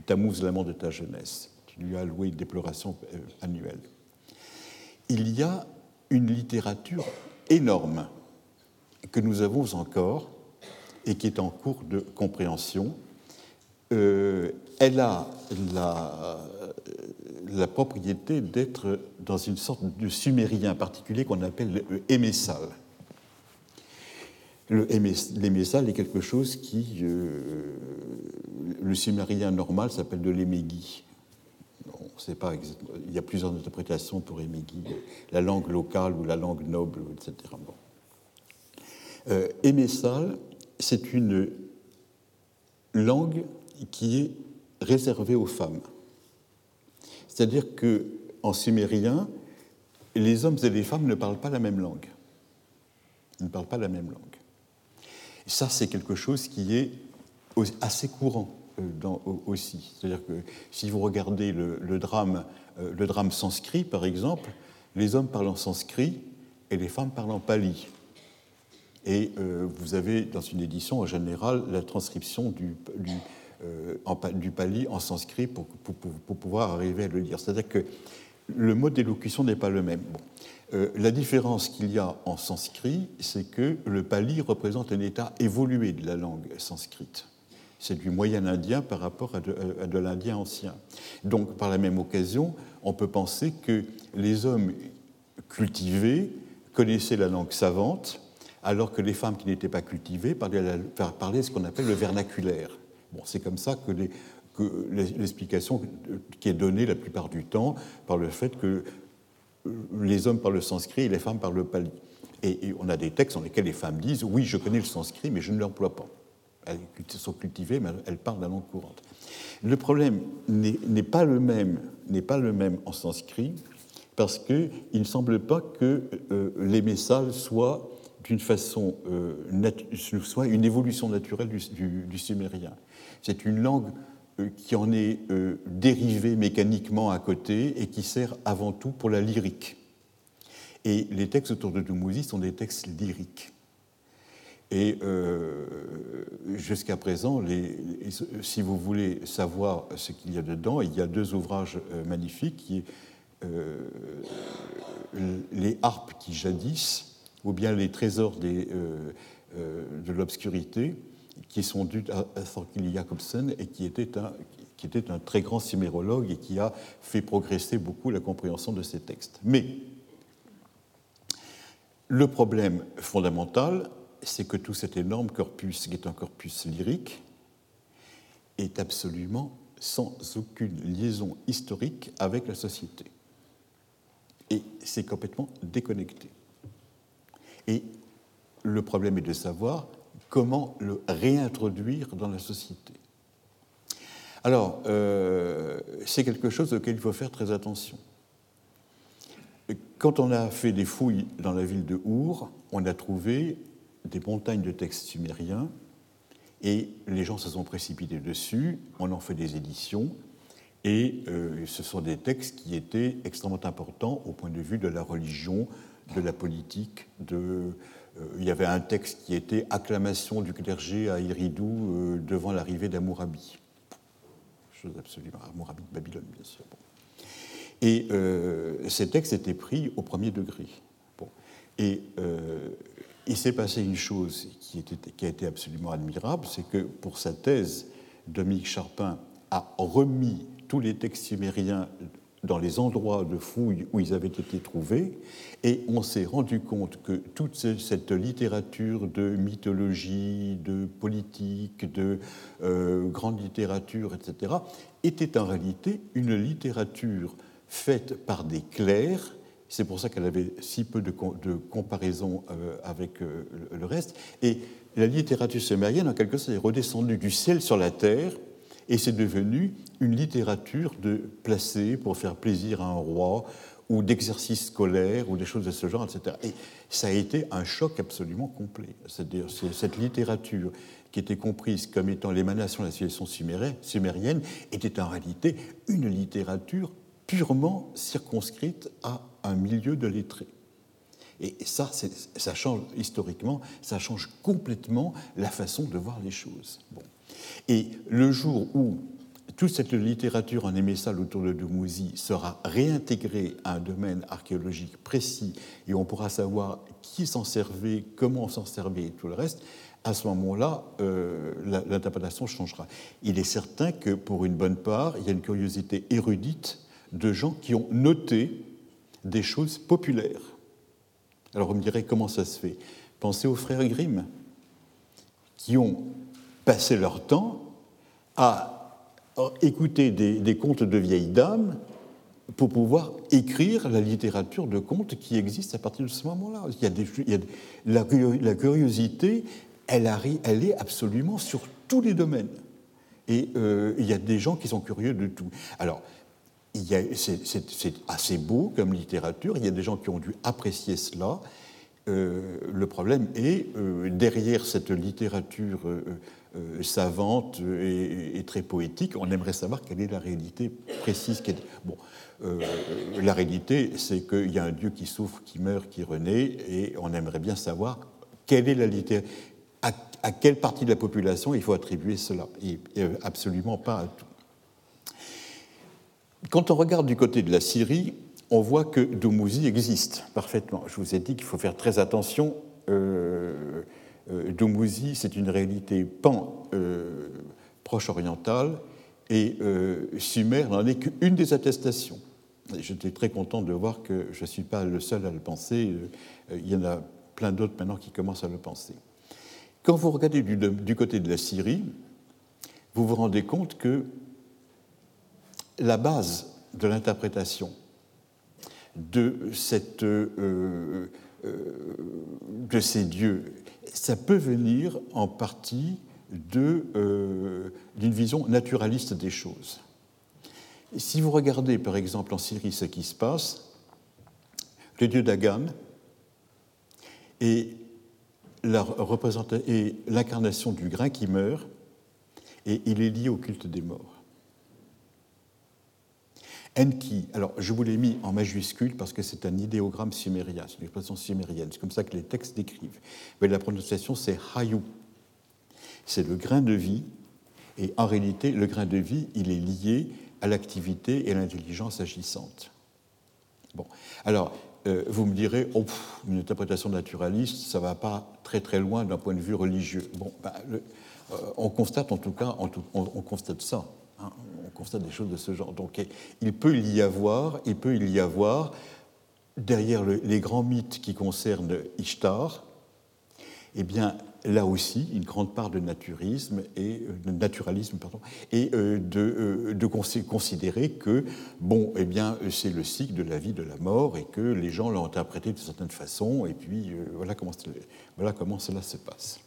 Tammuz, l'amant de ta jeunesse. Lui as alloué une déploration euh, annuelle. Il y a une littérature énorme que nous avons encore et qui est en cours de compréhension. Euh, elle a la, la propriété d'être dans une sorte de sumérien particulier qu'on appelle le émessal. L'émessal est quelque chose qui, euh, le sumérien normal s'appelle de l'émégui. Il y a plusieurs interprétations pour émégui, la langue locale ou la langue noble, etc. Bon. Euh, c'est une langue qui est réservée aux femmes. C'est-à-dire que en sumérien, les hommes et les femmes ne parlent pas la même langue. Ils ne parlent pas la même langue ça, c'est quelque chose qui est assez courant euh, dans, aussi. C'est-à-dire que si vous regardez le, drame, euh, le drame sanskrit, par exemple, les hommes parlent en sanskrit et les femmes parlent en pali. Et euh, vous avez dans une édition en général la transcription du, pali en sanskrit pour, pouvoir arriver à le lire. C'est-à-dire que le mode d'élocution n'est pas le même. Euh, la différence qu'il y a en sanskrit, c'est que le pali représente un état évolué de la langue sanskrite. C'est du moyen indien par rapport à de, l'indien ancien. Donc, par la même occasion, on peut penser que les hommes cultivés connaissaient la langue savante, alors que les femmes qui n'étaient pas cultivées parlaient, ce qu'on appelle le vernaculaire. Bon, c'est comme ça que l'explication qui est donnée la plupart du temps par le fait que les hommes parlent le sanskrit et les femmes parlent le pali. Et, on a des textes dans lesquels les femmes disent Oui, je connais le sanskrit, mais je ne l'emploie pas. Elles sont cultivées, mais elles parlent la langue courante. Le problème n'est pas le même, n'est pas le même en sanskrit, parce qu'il ne semble pas que euh, les messages soient d'une façon euh, soit une évolution naturelle du sumérien. C'est une langue euh, qui en est euh, dérivé mécaniquement à côté et qui sert avant tout pour la lyrique. Et les textes autour de Dumuzi sont des textes lyriques. Et euh, jusqu'à présent, si vous voulez savoir ce qu'il y a dedans, il y a deux ouvrages magnifiques, qui Les harpes qui jadis, ou bien Les trésors de l'obscurité, qui sont dus à Thorkild Jacobsen et qui était, un, qui était un très grand simérologue et qui a fait progresser beaucoup la compréhension de ces textes. Mais le problème fondamental, c'est que tout cet énorme corpus, qui est un corpus lyrique, est absolument sans aucune liaison historique avec la société. Et c'est complètement déconnecté. Et le problème est de savoir comment le réintroduire dans la société. Alors, euh, c'est quelque chose auquel il faut faire très attention. quand on a fait des fouilles dans la ville de Our, on a trouvé des montagnes de textes sumériens et les gens se sont précipités dessus, on en fait des éditions, et euh, ce sont des textes qui étaient extrêmement importants au point de vue de la religion, de la politique. Euh, il y avait un texte qui était Acclamation du clergé à Iridou euh, devant l'arrivée d'Amourabi. Chose absolument. Amourabi de Babylone, bien sûr. Et ces textes étaient pris au premier degré. Et il s'est passé une chose qui, a été absolument admirable, c'est que pour sa thèse, Dominique Charpin a remis tous les textes sumériens dans les endroits de fouilles où ils avaient été trouvés, et on s'est rendu compte que toute cette littérature de mythologie, de politique, de euh, grande littérature, etc., était en réalité une littérature faite par des clercs. C'est pour ça qu'elle avait si peu de, comparaison euh, avec euh, le reste. Et la littérature sumérienne, en quelque sorte, est redescendue du ciel sur la terre et c'est devenu une littérature de placer pour faire plaisir à un roi ou d'exercices scolaires ou des choses de ce genre, etc. Et ça a été un choc absolument complet. C'est-à-dire cette littérature qui était comprise comme étant l'émanation de la civilisation sumérienne était en réalité une littérature purement circonscrite à un milieu de lettrés. Et ça, ça change historiquement, ça change complètement la façon de voir les choses. Bon. Et le jour où toute cette littérature en émessal autour de Dumouzi sera réintégrée à un domaine archéologique précis et on pourra savoir qui s'en servait, comment on s'en servait et tout le reste, à ce moment-là, euh, l'interprétation changera. Il est certain que pour une bonne part, il y a une curiosité érudite de gens qui ont noté des choses populaires. Alors on me dirait comment ça se fait? Pensez aux frères Grimm, qui ont passer leur temps à écouter des, contes de vieilles dames pour pouvoir écrire la littérature de contes qui existe à partir de ce moment-là. Il y a, la, curiosité, elle, elle, est absolument sur tous les domaines. Et euh, il y a des gens qui sont curieux de tout. Alors, c'est assez beau comme littérature, il y a des gens qui ont dû apprécier cela. Euh, le problème est, euh, derrière cette littérature euh, savante et, très poétique. On aimerait savoir quelle est la réalité précise. Bon, la réalité, c'est qu'il y a un Dieu qui souffre, qui meurt, qui renaît, et on aimerait bien savoir quelle est la littérature, à, quelle partie de la population il faut attribuer cela, et, absolument pas à tout. Quand on regarde du côté de la Syrie, on voit que Doumouzi existe parfaitement. Je vous ai dit qu'il faut faire très attention. Euh, euh, Doumouzi, c'est une réalité pan-proche euh, orientale et euh, Sumer n'en est qu'une des attestations. J'étais très content de voir que je ne suis pas le seul à le penser, il y en a plein d'autres maintenant qui commencent à le penser. Quand vous regardez du, côté de la Syrie, vous vous rendez compte que la base de l'interprétation de, cette, de ces dieux ça peut venir en partie euh, d'une vision naturaliste des choses. si vous regardez par exemple en Syrie ce qui se passe, le dieu Dagan est l'incarnation du grain qui meurt et il est lié au culte des morts. Enki, alors je vous l'ai mis en majuscule parce que c'est un idéogramme sumérien, c'est une expression sumérienne, c'est comme ça que les textes décrivent. Mais la prononciation c'est Hayu. C'est le grain de vie, et en réalité, le grain de vie, il est lié à l'activité et à l'intelligence agissante. Bon, alors, euh, vous me direz, oh, une interprétation naturaliste, ça ne va pas très très loin d'un point de vue religieux. Bon, ben, euh, on constate en tout cas, on constate ça. Hein, on constate des choses de ce genre. Donc il peut y avoir, il peut y avoir derrière les grands mythes qui concernent Ishtar, eh bien là aussi une grande part de naturisme et euh, de naturalisme pardon, et euh, de, euh, considérer que bon eh bien c'est le cycle de la vie de la mort et que les gens l'ont interprété de certaines façons et puis voilà comment cela se passe.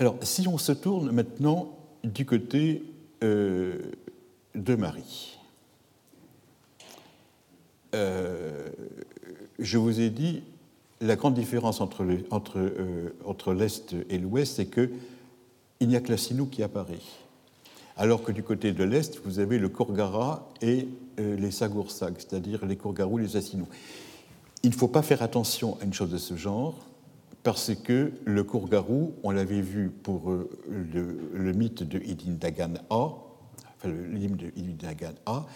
Alors, si on se tourne maintenant du côté euh, de Marie, euh, je vous ai dit, la grande différence entre, euh, l'Est et l'Ouest, c'est qu'il n'y a que la Sinou qui apparaît. Alors que du côté de l'Est, vous avez le Kourgara et les Sagoursak, c'est-à-dire les Kourgarous, les Assinous. Il ne faut pas faire attention à une chose de ce genre, parce que le Kourgarou, on l'avait vu pour le, mythe de Idin Dagan A, enfin le hymne de Idin Dagan A,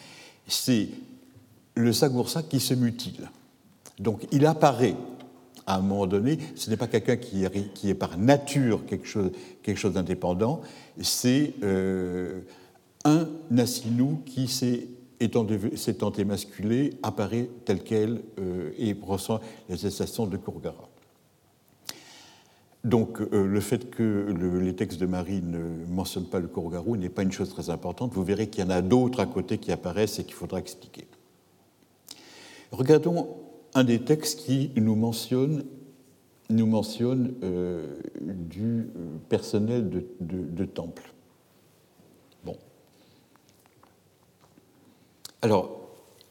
c'est le Sagoursak qui se mutile. Donc il apparaît à un moment donné, ce n'est pas quelqu'un qui, est par nature quelque chose, quelque chose d'indépendant, c'est euh, un Nassinou qui s'est émasculé, apparaît tel quel euh, et ressent les sensations de Kourgara. Donc euh, le fait que les textes de Marie ne mentionnent pas le Kourgarou n'est pas une chose très importante. Vous verrez qu'il y en a d'autres à côté qui apparaissent et qu'il faudra expliquer. Regardons un des textes qui nous mentionne, euh, du euh, personnel de, temple. Bon. Alors,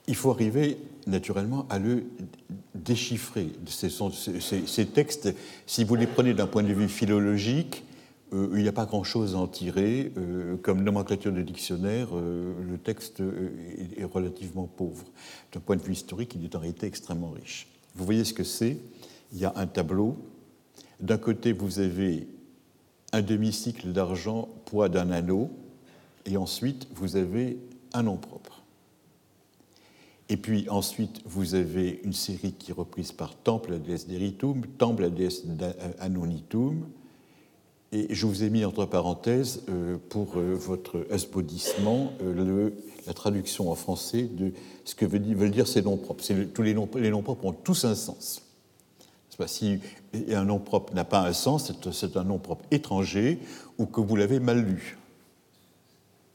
il faut arriver naturellement à le déchiffrer. Ces, textes, si vous les prenez d'un point de vue philologique, euh, il n'y a pas grand-chose à en tirer. Euh, comme nomenclature de dictionnaire, euh, le texte est, relativement pauvre. D'un point de vue historique, il est en réalité extrêmement riche. Vous voyez ce que c'est? Il y a un tableau. D'un côté, vous avez un demi-cycle d'argent, poids d'un anneau, et ensuite, vous avez un nom propre. Et puis ensuite, vous avez une série qui est reprise par Temple, la déesse d'Eritum, Temple, la déesse d'Anonitum, et je vous ai mis entre parenthèses, euh, pour euh, votre esbaudissement, euh, la traduction en français de ce que veulent dire ces noms propres. tous les noms, propres ont tous un sens. Si un nom propre n'a pas un sens, c'est un nom propre étranger ou que vous l'avez mal lu.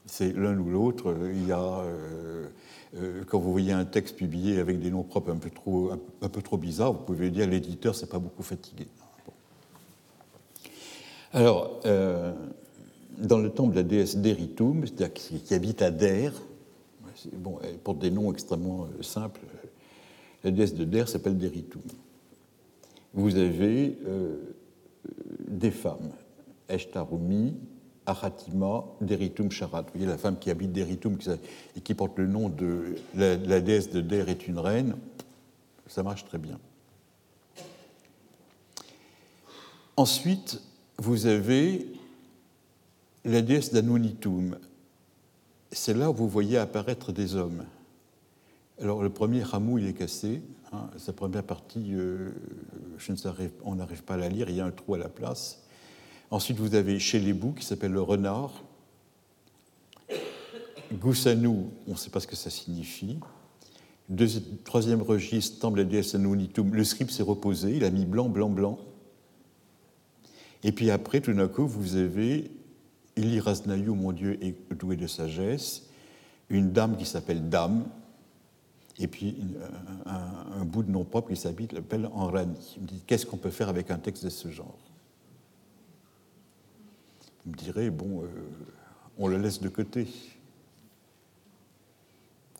C'est l'un ou l'autre. Il y a, quand vous voyez un texte publié avec des noms propres un peu trop, un peu trop bizarres, vous pouvez dire l'éditeur s'est pas beaucoup fatigué. Alors, euh, dans le temple de la déesse Deritum, c'est-à-dire qui, habite à Der, bon, des noms extrêmement euh, simples. La déesse de Der s'appelle Deritum. Vous avez euh, des femmes, Eshtarumi, Aratima, Deritum Sharat. Vous voyez la femme qui habite Deritum et qui porte le nom de la, déesse de Der est une reine. Ça marche très bien. Ensuite, vous avez la déesse d'Anunitum. C'est là où vous voyez apparaître des hommes. Alors le premier rameau, il est cassé. Hein, sa première partie, euh, on n'arrive pas à la lire, il y a un trou à la place. Ensuite, vous avez chez les qui s'appelle le renard. Goussanou, on ne sait pas ce que ça signifie. troisième registre, temple la déesse Anunitum. Le script s'est reposé, il a mis blanc, blanc, blanc. Et puis après, tout d'un coup, vous avez Ili mon Dieu est doué de sagesse, une dame qui s'appelle Dame, et puis un, bout de nom propre qui s'appelle Enrani. Qu'est-ce qu'on peut faire avec un texte de ce genre? Me direz bon, euh, on le laisse de côté.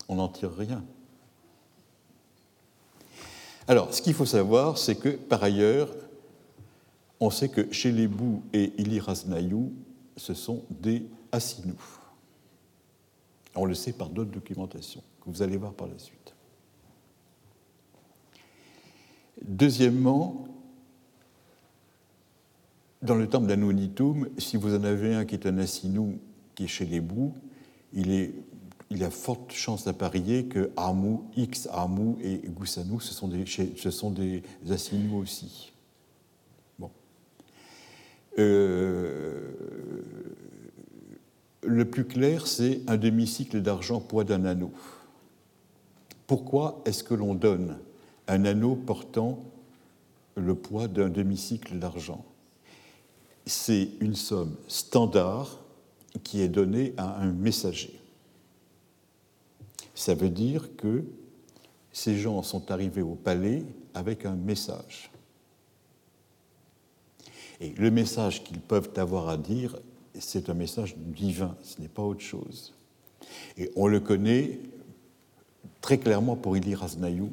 On n'en tire rien. Alors, ce qu'il faut savoir, c'est que par ailleurs, on sait que Bous et Iliraznayou, ce sont des Assinous. On le sait par d'autres documentations que vous allez voir par la suite. Deuxièmement, dans le temple d'Anonitum, si vous en avez un qui est un Assinou qui est chez les Bous, il, est, il a forte chance parier que Amou, X Amou et Goussanou, ce sont des, ce aussi. Euh, le plus clair, c'est un demi-cycle d'argent poids d'un anneau. Pourquoi est-ce que l'on donne un anneau portant le poids d'un demi-cycle d'argent? C'est une somme standard qui est donnée à un messager. Ça veut dire que ces gens sont arrivés au palais avec un message. Et le message qu'ils peuvent avoir à dire, c'est un message divin, ce n'est pas autre chose. Et on le connaît très clairement pour Ili Raznayou.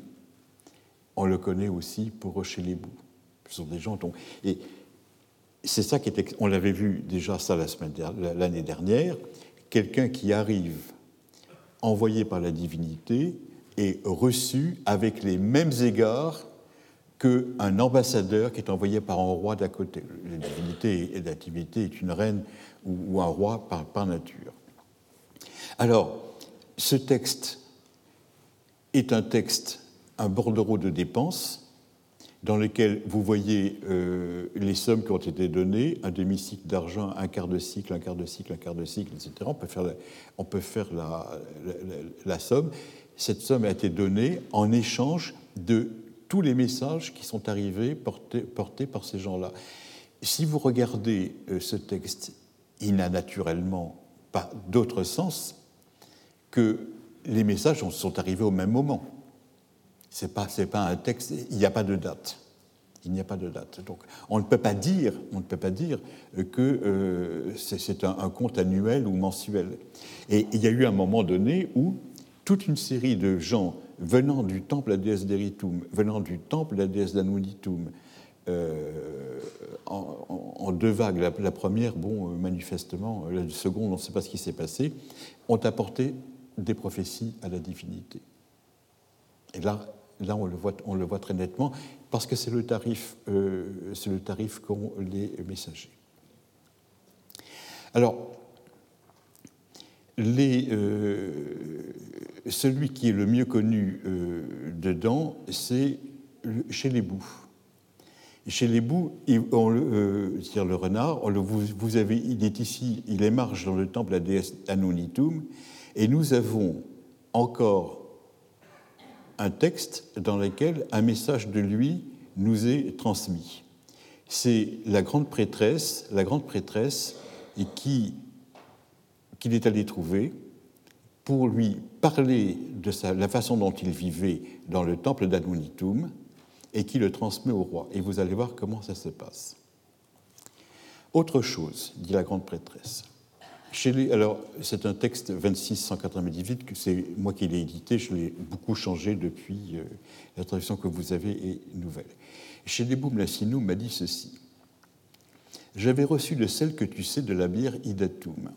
On le connaît aussi pour Rocher les Bouts. Ce sont des gens dont. C'est ça qui était. On l'avait vu déjà ça l'année dernière. Quelqu'un qui arrive envoyé par la divinité et reçu avec les mêmes égards qu'un ambassadeur qui est envoyé par un roi d'à côté. La divinité, la divinité est une reine ou, un roi par nature. Alors, ce texte est un texte, un bordereau de dépenses, dans lequel vous voyez euh, les sommes qui ont été données, un demi-cycle d'argent, un quart de cycle, un quart de cycle, un quart de cycle, etc. On peut faire la, on peut faire la, la, somme. Cette somme a été donnée en échange de tous les messages qui sont arrivés portés, portés par ces gens-là. Si vous regardez euh, ce texte, il n'a naturellement pas d'autre sens que les messages sont arrivés au même moment. Ce n'est pas, pas un texte, il n'y a pas de date. Il n'y a pas de date. Donc on ne peut pas dire, on ne peut pas dire que euh, c'est un, compte annuel ou mensuel. Et il y a eu un moment donné où toute une série de gens venant du temple à déesse d'Eritum, venant du temple à la déesse d'Anunitum, euh, en, deux vagues, la, la première, bon, euh, manifestement, la seconde, on ne sait pas ce qui s'est passé, ont apporté des prophéties à la divinité. Et là, là on, le voit, très nettement, parce que c'est le tarif, euh, le tarif qu'ont les messagers. Alors, euh, celui qui est le mieux connu euh, dedans, c'est chez les bouts. Chez les bouts, on le, dire le renard, vous, avez, il est ici, il émarge dans le temple à déesse Anonitum, et nous avons encore un texte dans lequel un message de lui nous est transmis. C'est la grande prêtresse, la grande prêtresse qui qu'il est allé trouver pour lui parler de la façon dont il vivait dans le temple d'Admonitum et qui le transmet au roi. Et vous allez voir comment ça se passe. Autre chose, dit la grande prêtresse alors, c'est un texte 2698 que c'est moi qui l'ai édité. Je l'ai beaucoup changé depuis euh, la traduction que vous avez est nouvelle. Chez les Lassinou m'a dit ceci J'avais reçu de celle que tu sais de la bière Idatum.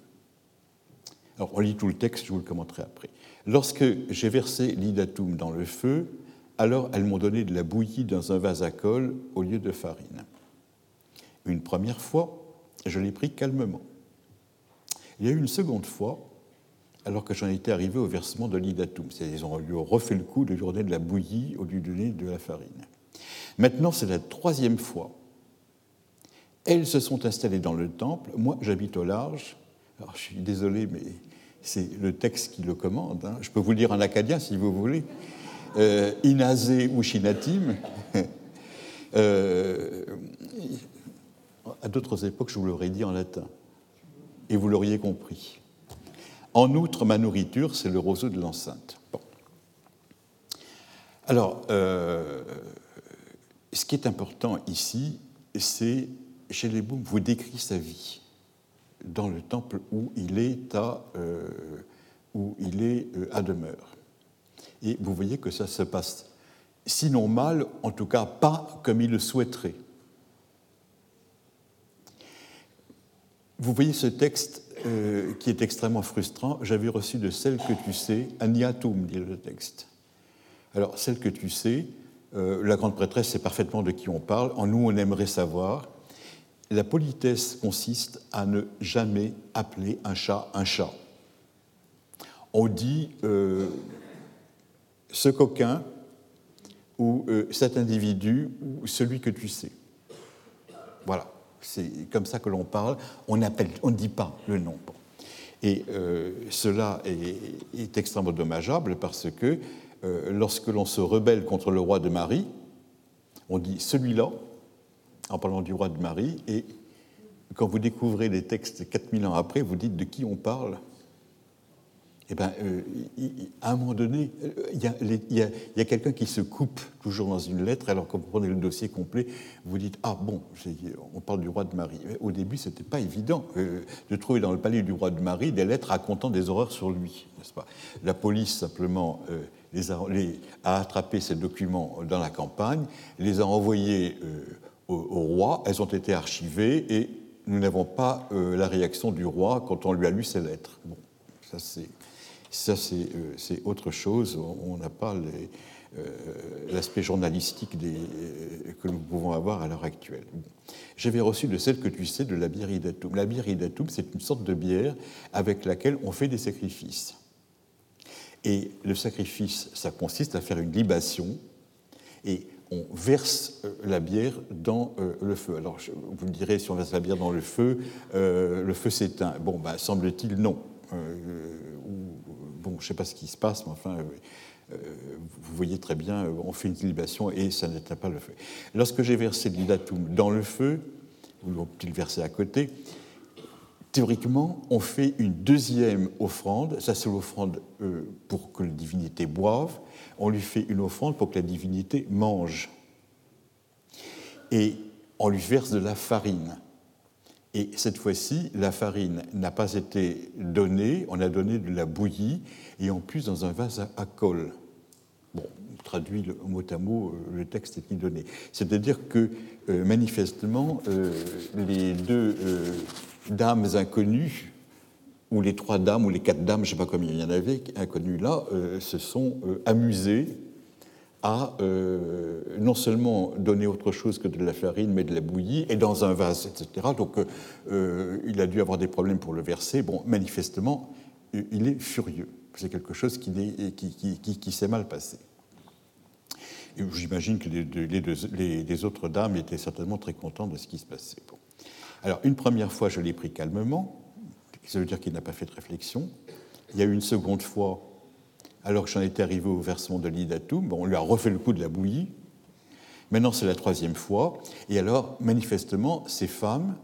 Alors, on lit tout le texte, je vous le commenterai après. Lorsque j'ai versé l'idatum dans le feu, alors elles m'ont donné de la bouillie dans un vase à colle au lieu de farine. Une première fois, je l'ai pris calmement. Il y a eu une seconde fois, alors que j'en étais arrivé au versement de l'idatum. Ils ont refait le coup de lui donner de la bouillie au lieu de donner de la farine. Maintenant, c'est la troisième fois. Elles se sont installées dans le temple. Moi, j'habite au large. Alors, je suis désolé, mais c'est le texte qui le commande. Hein. Je peux vous le dire en acadien si vous voulez. Euh, inazé ou shinatim. euh, à d'autres époques, je vous l'aurais dit en latin et vous l'auriez compris. En outre, ma nourriture, c'est le roseau de l'enceinte. Alors, euh, ce qui est important ici, c'est, chez les Boum, vous décrit sa vie dans le temple où il est à, euh, où il est euh, à demeure. Et vous voyez que ça se passe, sinon mal, en tout cas pas comme il le souhaiterait. Vous voyez ce texte euh, qui est extrêmement frustrant. J'avais reçu de celle que tu sais, Aniatum, dit le texte. Alors, celle que tu sais, euh, la grande prêtresse sait parfaitement de qui on parle. En nous, on aimerait savoir. La politesse consiste à ne jamais appeler un chat un chat. On dit euh, ce coquin ou cet individu ou celui que tu sais. Voilà c'est comme ça que l'on parle, on appelle, on ne dit pas le nom. Et euh, cela est, extrêmement dommageable parce que euh, lorsque l'on se rebelle contre le roi de Marie, on dit celui-là, en parlant du roi de Marie, et quand vous découvrez les textes 4000 ans après, vous dites de qui on parle eh bien, euh, à un moment donné, euh, il y a, quelqu'un qui se coupe toujours dans une lettre, alors quand vous prenez le dossier complet, vous dites Ah bon, on parle du roi de Marie. au début, ce n'était pas évident euh, de trouver dans le palais du roi de Marie des lettres racontant des horreurs sur lui, n'est-ce pas? La police, simplement, a, attrapé ces documents dans la campagne, les a envoyés au, roi, elles ont été archivées et nous n'avons pas la réaction du roi quand on lui a lu ces lettres. Bon, ça c'est ça, c'est autre chose. On n'a pas euh, l'aspect journalistique euh, que nous pouvons avoir à l'heure actuelle. J'avais reçu de celle que tu sais de la bière idatum. La bière idatum, c'est une sorte de bière avec laquelle on fait des sacrifices. Et le sacrifice, ça consiste à faire une libation et on verse euh, la bière dans le feu. Alors, vous me direz, si on verse la bière dans le feu, le feu s'éteint. Bon, ben, semble-t-il, non. Bon, je ne sais pas ce qui se passe, mais enfin, euh, vous voyez très bien, on fait une libation et ça n'éteint pas le feu. Lorsque j'ai versé l'idatum dans le feu, ou l'ont-ils versé à côté, théoriquement, on fait une deuxième offrande. Ça, c'est l'offrande euh, pour que la divinité boive. On lui fait une offrande pour que la divinité mange. Et on lui verse de la farine. Et cette fois-ci, la farine n'a pas été donnée, on a donné de la bouillie, et en plus dans un vase à, colle. Bon, on traduit mot à mot, euh, le texte est donné. C'est-à-dire que euh, manifestement, euh, les deux dames inconnues, ou les trois dames, ou les quatre dames, je ne sais pas combien il y en avait, inconnues là, se sont amusées euh, non seulement donner autre chose que de la farine, mais de la bouillie, et dans un vase, etc. Donc euh, il a dû avoir des problèmes pour le verser. Bon, manifestement, il est furieux. C'est quelque chose qui, qui, s'est mal passé. J'imagine que les, les, autres dames étaient certainement très contentes de ce qui se passait. Bon. Alors, une première fois, je l'ai pris calmement, ça veut dire qu'il n'a pas fait de réflexion. Il y a eu une seconde fois alors que j'en étais arrivé au versement de l'idatum. On lui a refait le coup de la bouillie. Maintenant, c'est la troisième fois. Et alors, manifestement, ces femmes,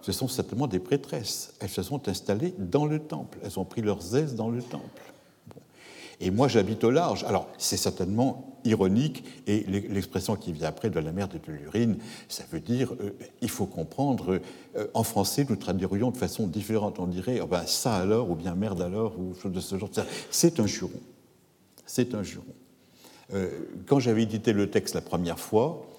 ce sont certainement des prêtresses. Elles se sont installées dans le temple. Elles ont pris leurs aises dans le temple. Et moi, j'habite au large. Alors, c'est certainement ironique, et l'expression qui vient après de la et de l'urine, ça veut dire, euh, il faut comprendre, euh, en français, nous traduirions de façon différente. On dirait, oh ben, ça alors, ou bien merde alors, ou chose de ce genre. C'est un juron. C'est un juron. Euh, quand j'avais édité le texte la première fois,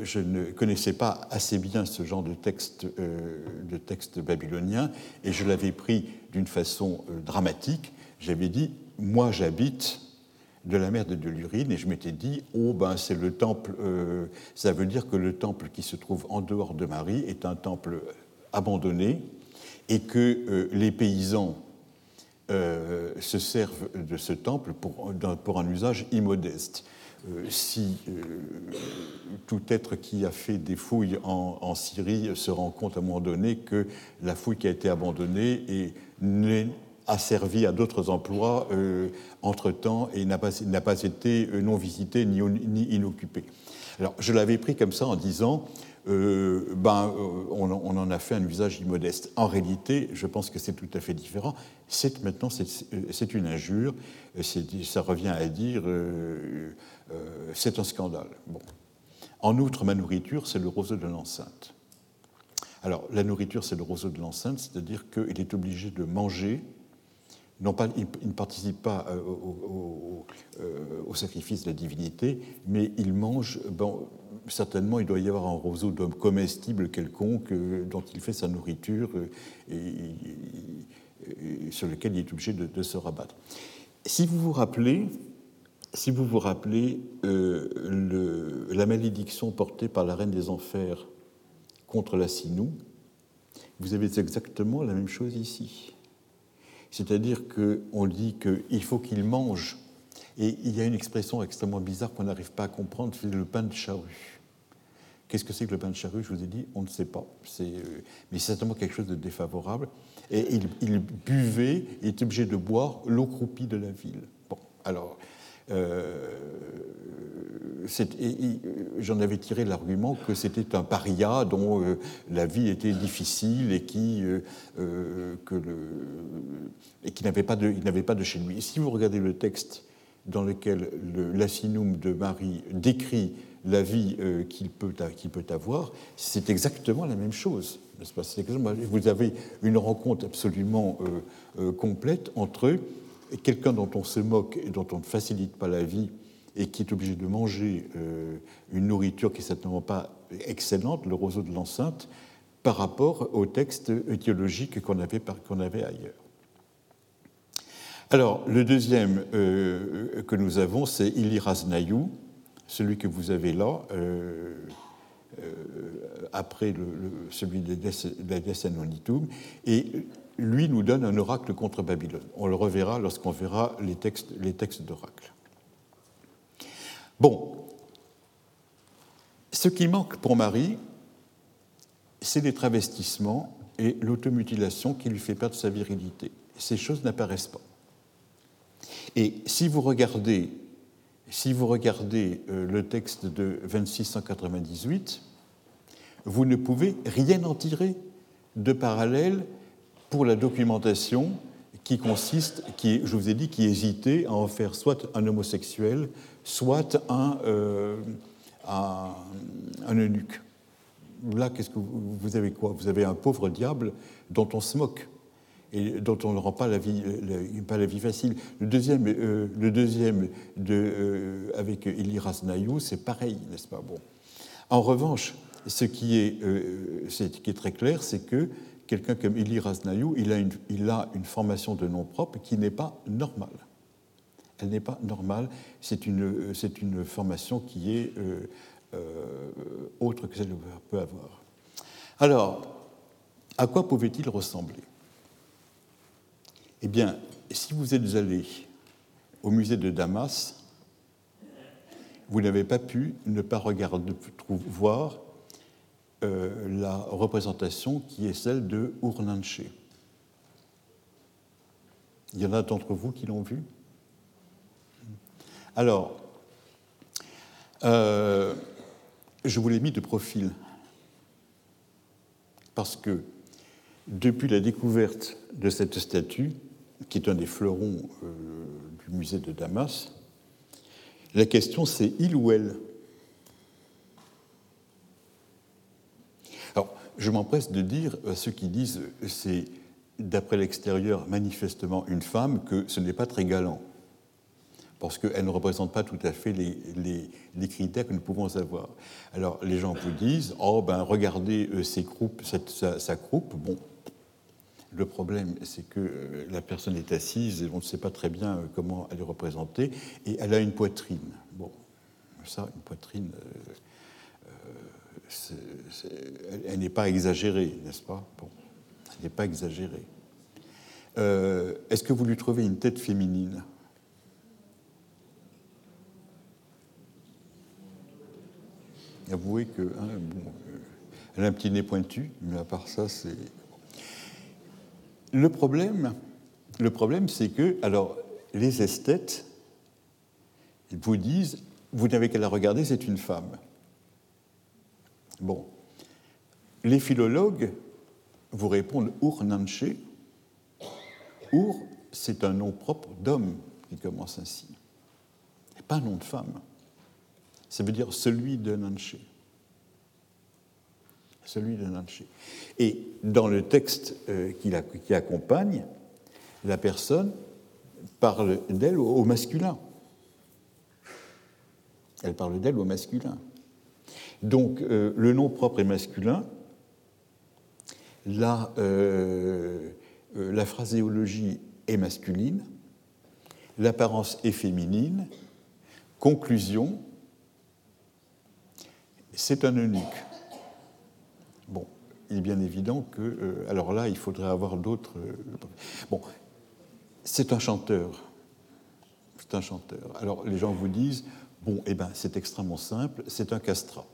je ne connaissais pas assez bien ce genre de texte, de texte babylonien, et je l'avais pris d'une façon dramatique. J'avais dit moi j'habite de la mer de l'urine et je m'étais dit oh ben c'est le temple euh, ça veut dire que le temple qui se trouve en dehors de Marie est un temple abandonné et que euh, les paysans euh, se servent de ce temple pour, un usage immodeste. si tout être qui a fait des fouilles en, Syrie se rend compte à un moment donné que la fouille qui a été abandonnée est a servi à d'autres emplois euh, entre-temps et n'a pas, pas, été euh, non visité ni, ni, inoccupé. Alors, je l'avais pris comme ça en disant, euh, ben, on, en a fait un usage immodeste. En réalité, je pense que c'est tout à fait différent. C'est maintenant, c'est une injure. Ça revient à dire, c'est un scandale. Bon. En outre, ma nourriture, c'est le roseau de l'enceinte. Alors, la nourriture, c'est le roseau de l'enceinte, c'est-à-dire qu'il est obligé de manger non pas, il, ne participe pas euh, euh, au, sacrifice de la divinité, mais il mange, certainement il doit y avoir un roseau d'hommes comestibles quelconque euh, dont il fait sa nourriture et, sur lequel il est obligé de, se rabattre. Si vous vous rappelez, si vous vous rappelez le, la malédiction portée par la reine des enfers contre la Sinou, vous avez exactement la même chose ici. C'est-à-dire qu'on dit qu'il faut qu'il mange. Et il y a une expression extrêmement bizarre qu'on n'arrive pas à comprendre, c'est le pain de charrue. Qu'est-ce que c'est que le pain de charrue? Je vous ai dit, on ne sait pas. Euh, mais c'est certainement quelque chose de défavorable. Et il, buvait, il était obligé de boire l'eau croupie de la ville. Bon, alors, j'en avais tiré l'argument que c'était un paria dont euh, la vie était difficile et qui, euh, n'avait pas, de, chez lui. Si vous regardez le texte dans lequel l'asinum de Marie décrit la vie qu'il peut, peut, avoir, c'est exactement la même chose. Vous avez une rencontre absolument complète entre quelqu'un dont on se moque et dont on ne facilite pas la vie et qui est obligé de manger euh, une nourriture qui n'est certainement pas excellente, le roseau de l'enceinte, par rapport au texte théologique qu'on avait, ailleurs. Alors, le deuxième euh, que nous avons, c'est Iliras Nayou, celui que vous avez là, euh, après celui de Anonitum, et lui nous donne un oracle contre Babylone. On le reverra lorsqu'on verra les textes, d'oracle. Bon, ce qui manque pour Marie, c'est les travestissements et l'automutilation qui lui fait perdre sa virilité. Ces choses n'apparaissent pas. Et si vous regardez, si vous regardez euh, le texte de 2698, vous ne pouvez rien en tirer de parallèle pour la documentation qui consiste, qui, je vous ai dit, qui hésitait à en faire soit un homosexuel, soit un, euh, un, eunuque. Là, qu'est-ce que vous, avez quoi? Vous avez un pauvre diable dont on se moque et dont on ne rend pas la vie, pas la vie facile. Le deuxième, euh, le deuxième de, euh, avec Iliras Nayou, c'est pareil, n'est-ce pas? Bon. En revanche, ce qui est, ce qui est très clair, c'est que quelqu'un comme Ili Raznayou, il a, une, formation de nom propre qui n'est pas normale. Elle n'est pas normale, c'est une, formation qui est euh, euh, autre que celle qu'on peut avoir. Alors, à quoi pouvait-il ressembler? Eh bien, si vous êtes allé au musée de Damas, vous n'avez pas pu ne pas regarder, voir la représentation qui est celle de Urnanche. Il y en a d'entre vous qui l'ont vu? Alors, euh, je vous l'ai mis de profil. Parce que depuis la découverte de cette statue, qui est un des fleurons euh, du musée de Damas, la question c'est il ou elle? Je m'empresse de dire à ceux qui disent c'est d'après l'extérieur manifestement une femme que ce n'est pas très galant, parce qu'elle ne représente pas tout à fait les, les, critères que nous pouvons avoir. Alors les gens vous disent oh ben regardez euh, sa, croupe, bon. Le problème, c'est que euh, la personne est assise et on ne sait pas très bien euh, comment elle est représentée, et elle a une poitrine. Bon, ça, une poitrine elle n'est pas exagérée, n'est-ce pas? Bon, elle n'est pas exagérée. Euh, est-ce que vous lui trouvez une tête féminine? Avouez que hein, euh, elle a un petit nez pointu, mais à part ça, c'est le problème. Le problème, c'est que alors les esthètes vous disent vous n'avez qu'à la regarder, c'est une femme. Bon. Les philologues vous répondent Ur Nanche. Ur, c'est un nom propre d'homme qui commence ainsi. Et pas un nom de femme. Ça veut dire celui de Nanche. Celui de Nanche. Et dans le texte euh, qui, accompagne, la personne parle d'elle au masculin. Elle parle d'elle au masculin. Donc euh, le nom propre est masculin, la, euh, euh, la phraséologie est masculine, l'apparence est féminine, conclusion, c'est un eunuque. Bon, il est bien évident que. alors là, il faudrait avoir d'autres. bon, c'est un chanteur. C'est un chanteur. Alors les gens vous disent bon, eh ben, c'est extrêmement simple, c'est un castrat.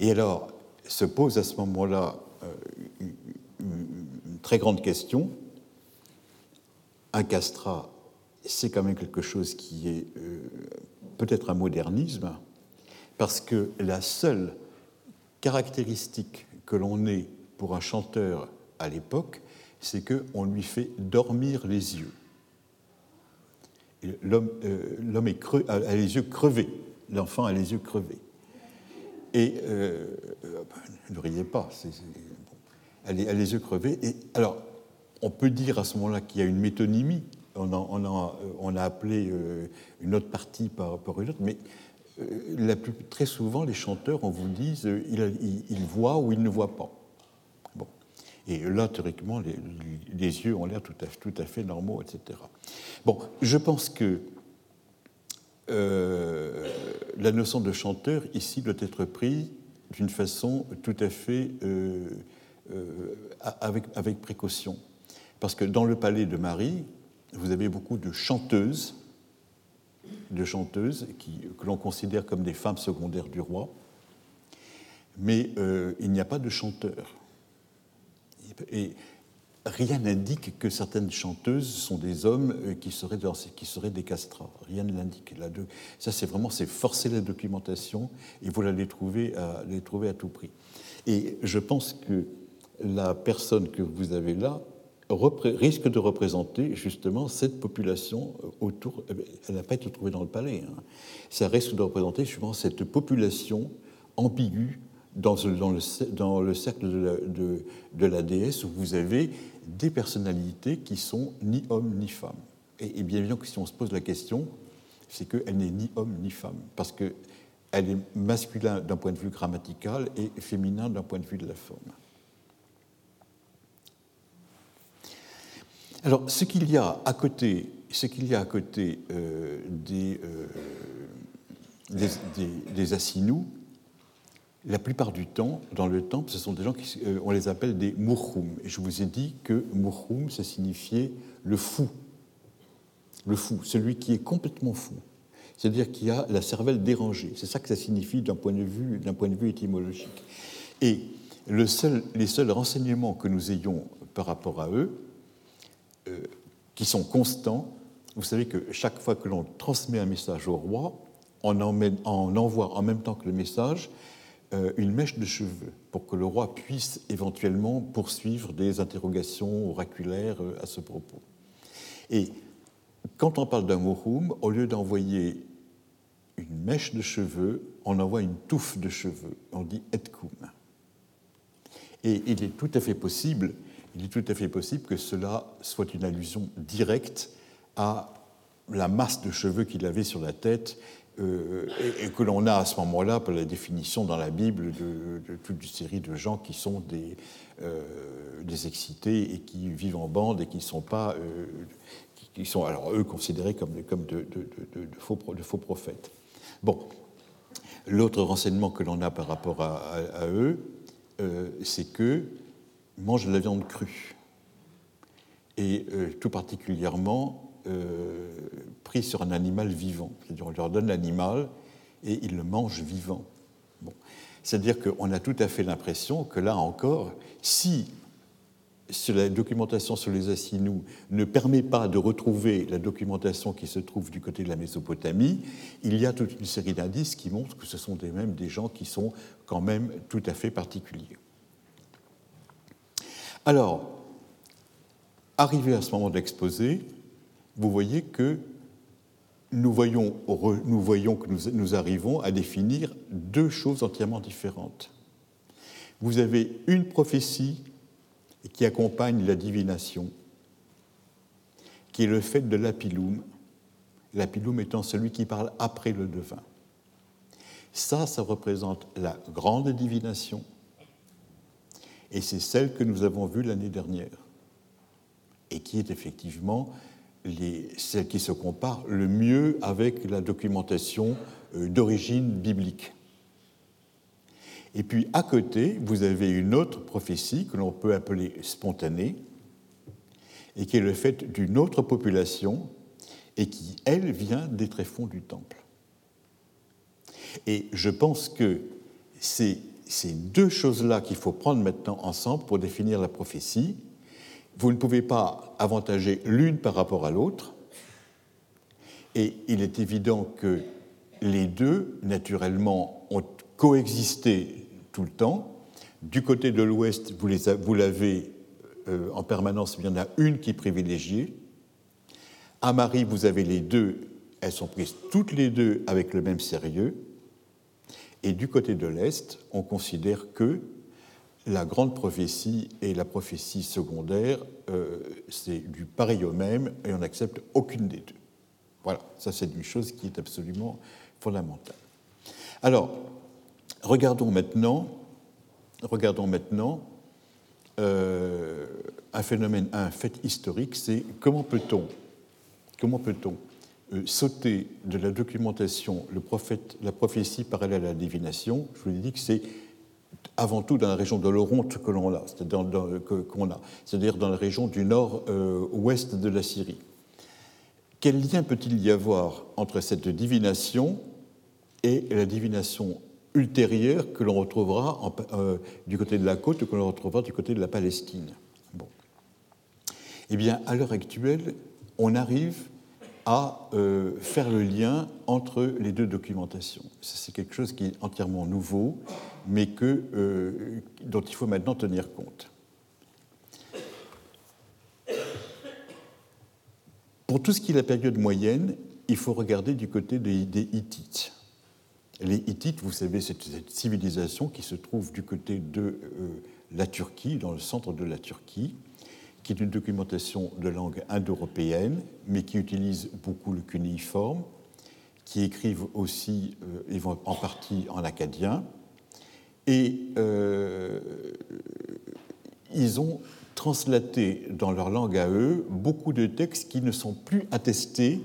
Et alors, se pose à ce moment-là euh, une très grande question. Un castrat, c'est quand même quelque chose qui est euh, peut-être un modernisme, parce que la seule caractéristique que l'on ait pour un chanteur à l'époque, c'est qu'on lui fait dormir les yeux. L'homme euh, a les yeux crevés, l'enfant a les yeux crevés. Et euh, euh, ne riez pas, elle, a les yeux crevés. Et alors, on peut dire à ce moment-là qu'il y a une métonymie. On a, a, appelé une autre partie par, par une autre, mais très souvent, les chanteurs, on vous dit, ils, ils voient ou ils ne voient pas. Et là, théoriquement, les, yeux ont l'air tout à, tout à, fait normaux, etc. Bon, je pense que euh, la notion de chanteur, ici, doit être prise d'une façon tout à fait euh, euh, avec, précaution. Parce que dans le palais de Marie, vous avez beaucoup de chanteuses, de chanteuses qui, que l'on considère comme des femmes secondaires du roi, mais il n'y a pas de chanteurs. Et rien n'indique que certaines chanteuses sont des hommes euh, qui seraient, qui seraient des castrats. Rien ne l'indique. Ça, c'est vraiment forcer la documentation et vous allez trouver à, les trouver à tout prix. Et je pense que la personne que vous avez là risque de représenter justement cette population euh, autour. Eh elle n'a pas été trouvée dans le palais. Hein. Ça risque de représenter justement cette population ambiguë dans, le, cercle de la, déesse où vous avez des personnalités qui sont ni hommes ni femmes. Et, bien évidemment que si on se pose la question, c'est qu'elle n'est ni homme ni femme, parce qu'elle est masculin d'un point de vue grammatical et féminin d'un point de vue de la forme. Alors, ce qu'il y a à côté, ce qu'il y a à côté euh, des, euh, des, des la plupart du temps, dans le temple, ce sont des gens qui, euh, on les appelle des murhum. Et je vous ai dit que murhum, ça signifiait le fou. Le fou, celui qui est complètement fou. C'est-à-dire qui a la cervelle dérangée. C'est ça que ça signifie d'un point, de vue, point de vue étymologique. Et les seuls renseignements que nous ayons par rapport à eux, euh, qui sont constants, vous savez que chaque fois que l'on transmet un message au roi, on, envoie en même temps que le message une mèche de cheveux pour que le roi puisse éventuellement poursuivre des interrogations oraculaires euh, à ce propos. Et quand on parle d'un morum, au lieu d'envoyer une mèche de cheveux, on envoie une touffe de cheveux. On dit etkum. Et il est tout à fait possible, il est tout à fait possible que cela soit une allusion directe à la masse de cheveux qu'il avait sur la tête euh, et, que l'on a à ce moment-là pour la définition dans la Bible de, toute une série de gens qui sont des, euh, des, excités et qui vivent en bande et qui sont pas, euh, qui, sont alors eux considérés comme, comme de, faux, de, faux, prophètes. Bon, l'autre renseignement que l'on a par rapport à, à eux, c'est que mangent de la viande crue et tout particulièrement euh, pris sur un animal vivant. C'est-à-dire on leur donne l'animal et ils le mangent vivant. Bon. C'est-à-dire qu'on a tout à fait l'impression que là encore, si la documentation sur les Assinous ne permet pas de retrouver la documentation qui se trouve du côté de la Mésopotamie, il y a toute une série d'indices qui montrent que ce sont des, même des gens qui sont quand même tout à fait particuliers. Alors, arrivé à ce moment d'exposé, vous voyez que nous voyons, que nous, nous, arrivons à définir deux choses entièrement différentes. Vous avez une prophétie qui accompagne la divination, qui est le fait de l'apilum, l'apilum étant celui qui parle après le devin. Ça, ça représente la grande divination, et c'est celle que nous avons vue l'année dernière, et qui est effectivement les, celle qui se compare le mieux avec la documentation euh, d'origine biblique. Et puis à côté, vous avez une autre prophétie que l'on peut appeler spontanée, et qui est le fait d'une autre population, et qui, elle, vient des tréfonds du temple. Et je pense que c'est ces deux choses-là qu'il faut prendre maintenant ensemble pour définir la prophétie, vous ne pouvez pas avantager l'une par rapport à l'autre, et il est évident que les deux, naturellement, ont coexisté tout le temps. Du côté de l'Ouest, vous l'avez euh, en permanence, il y en a une qui est privilégiée. À Marie, vous avez les deux, elles sont prises toutes les deux avec le même sérieux. Et du côté de l'Est, on considère que la grande prophétie et la prophétie secondaire, euh, c'est du pareil au même et on n'accepte aucune des deux. Voilà, ça c'est une chose qui est absolument fondamentale. Alors, regardons maintenant, regardons maintenant euh, un phénomène, un fait historique, c'est comment peut-on comment peut-on euh, sauter de la documentation la prophétie parallèle à la divination? Je vous ai dit que c'est avant tout dans la région de l'Oronte que l'on a, c'est-à-dire dans, la région du nord-ouest de la Syrie. Quel lien peut-il y avoir entre cette divination et la divination ultérieure que l'on retrouvera euh, du côté de la côte que l'on retrouvera du côté de la Palestine? Eh bien, à l'heure actuelle, on arrive à euh, faire le lien entre les deux documentations. C'est quelque chose qui est entièrement nouveau, mais que, euh, dont il faut maintenant tenir compte. Pour tout ce qui est la période moyenne, il faut regarder du côté des, Hittites. Les Hittites, vous savez, c'est cette civilisation qui se trouve du côté de euh, la Turquie, dans le centre de la Turquie, qui est une documentation de langue indo-européenne, mais qui utilise beaucoup le cunéiforme, qui écrivent aussi, euh, en partie en acadien, et euh, ils ont translaté dans leur langue à eux beaucoup de textes qui ne sont plus attestés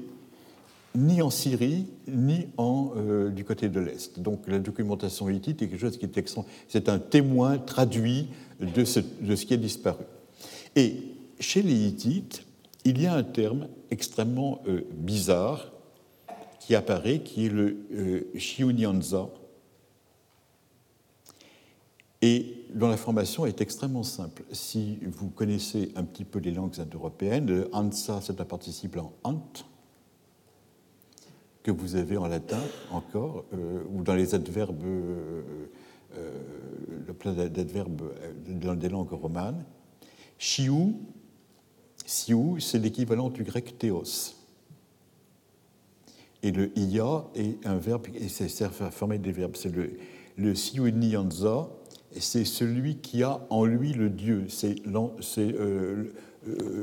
ni en Syrie, ni en, euh, du côté de l'Est. Donc la documentation hittite est quelque chose qui est C'est un témoin traduit de ce, de ce qui a disparu. Et chez les Hittites, il y a un terme extrêmement euh, bizarre qui apparaît, qui est le euh, et dont la formation est extrêmement simple. Si vous connaissez un petit peu les langues indo-européennes, le Hansa, c'est un participe en ant, que vous avez en latin encore, euh, ou dans les adverbes, euh, le plein d'adverbes dans des langues romanes. Chiou, Siou, c'est l'équivalent du grec théos. Et le iya est un verbe, et c'est formé des verbes. C'est le, le siunianza, et c'est celui qui a en lui le Dieu. C'est euh,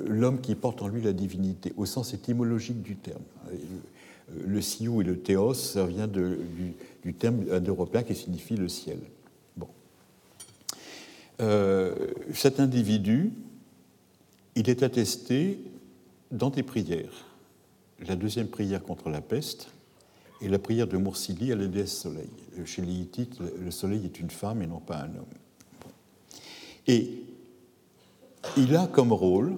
l'homme qui porte en lui la divinité, au sens étymologique du terme. Le siou et le théos, ça vient du, terme européen qui signifie le ciel. Bon. Euh, cet individu, il est attesté dans des prières. La deuxième prière contre la peste et la prière de Moursili à la déesse Soleil. Chez les Hittites, le Soleil est une femme et non pas un homme. Et il a comme rôle,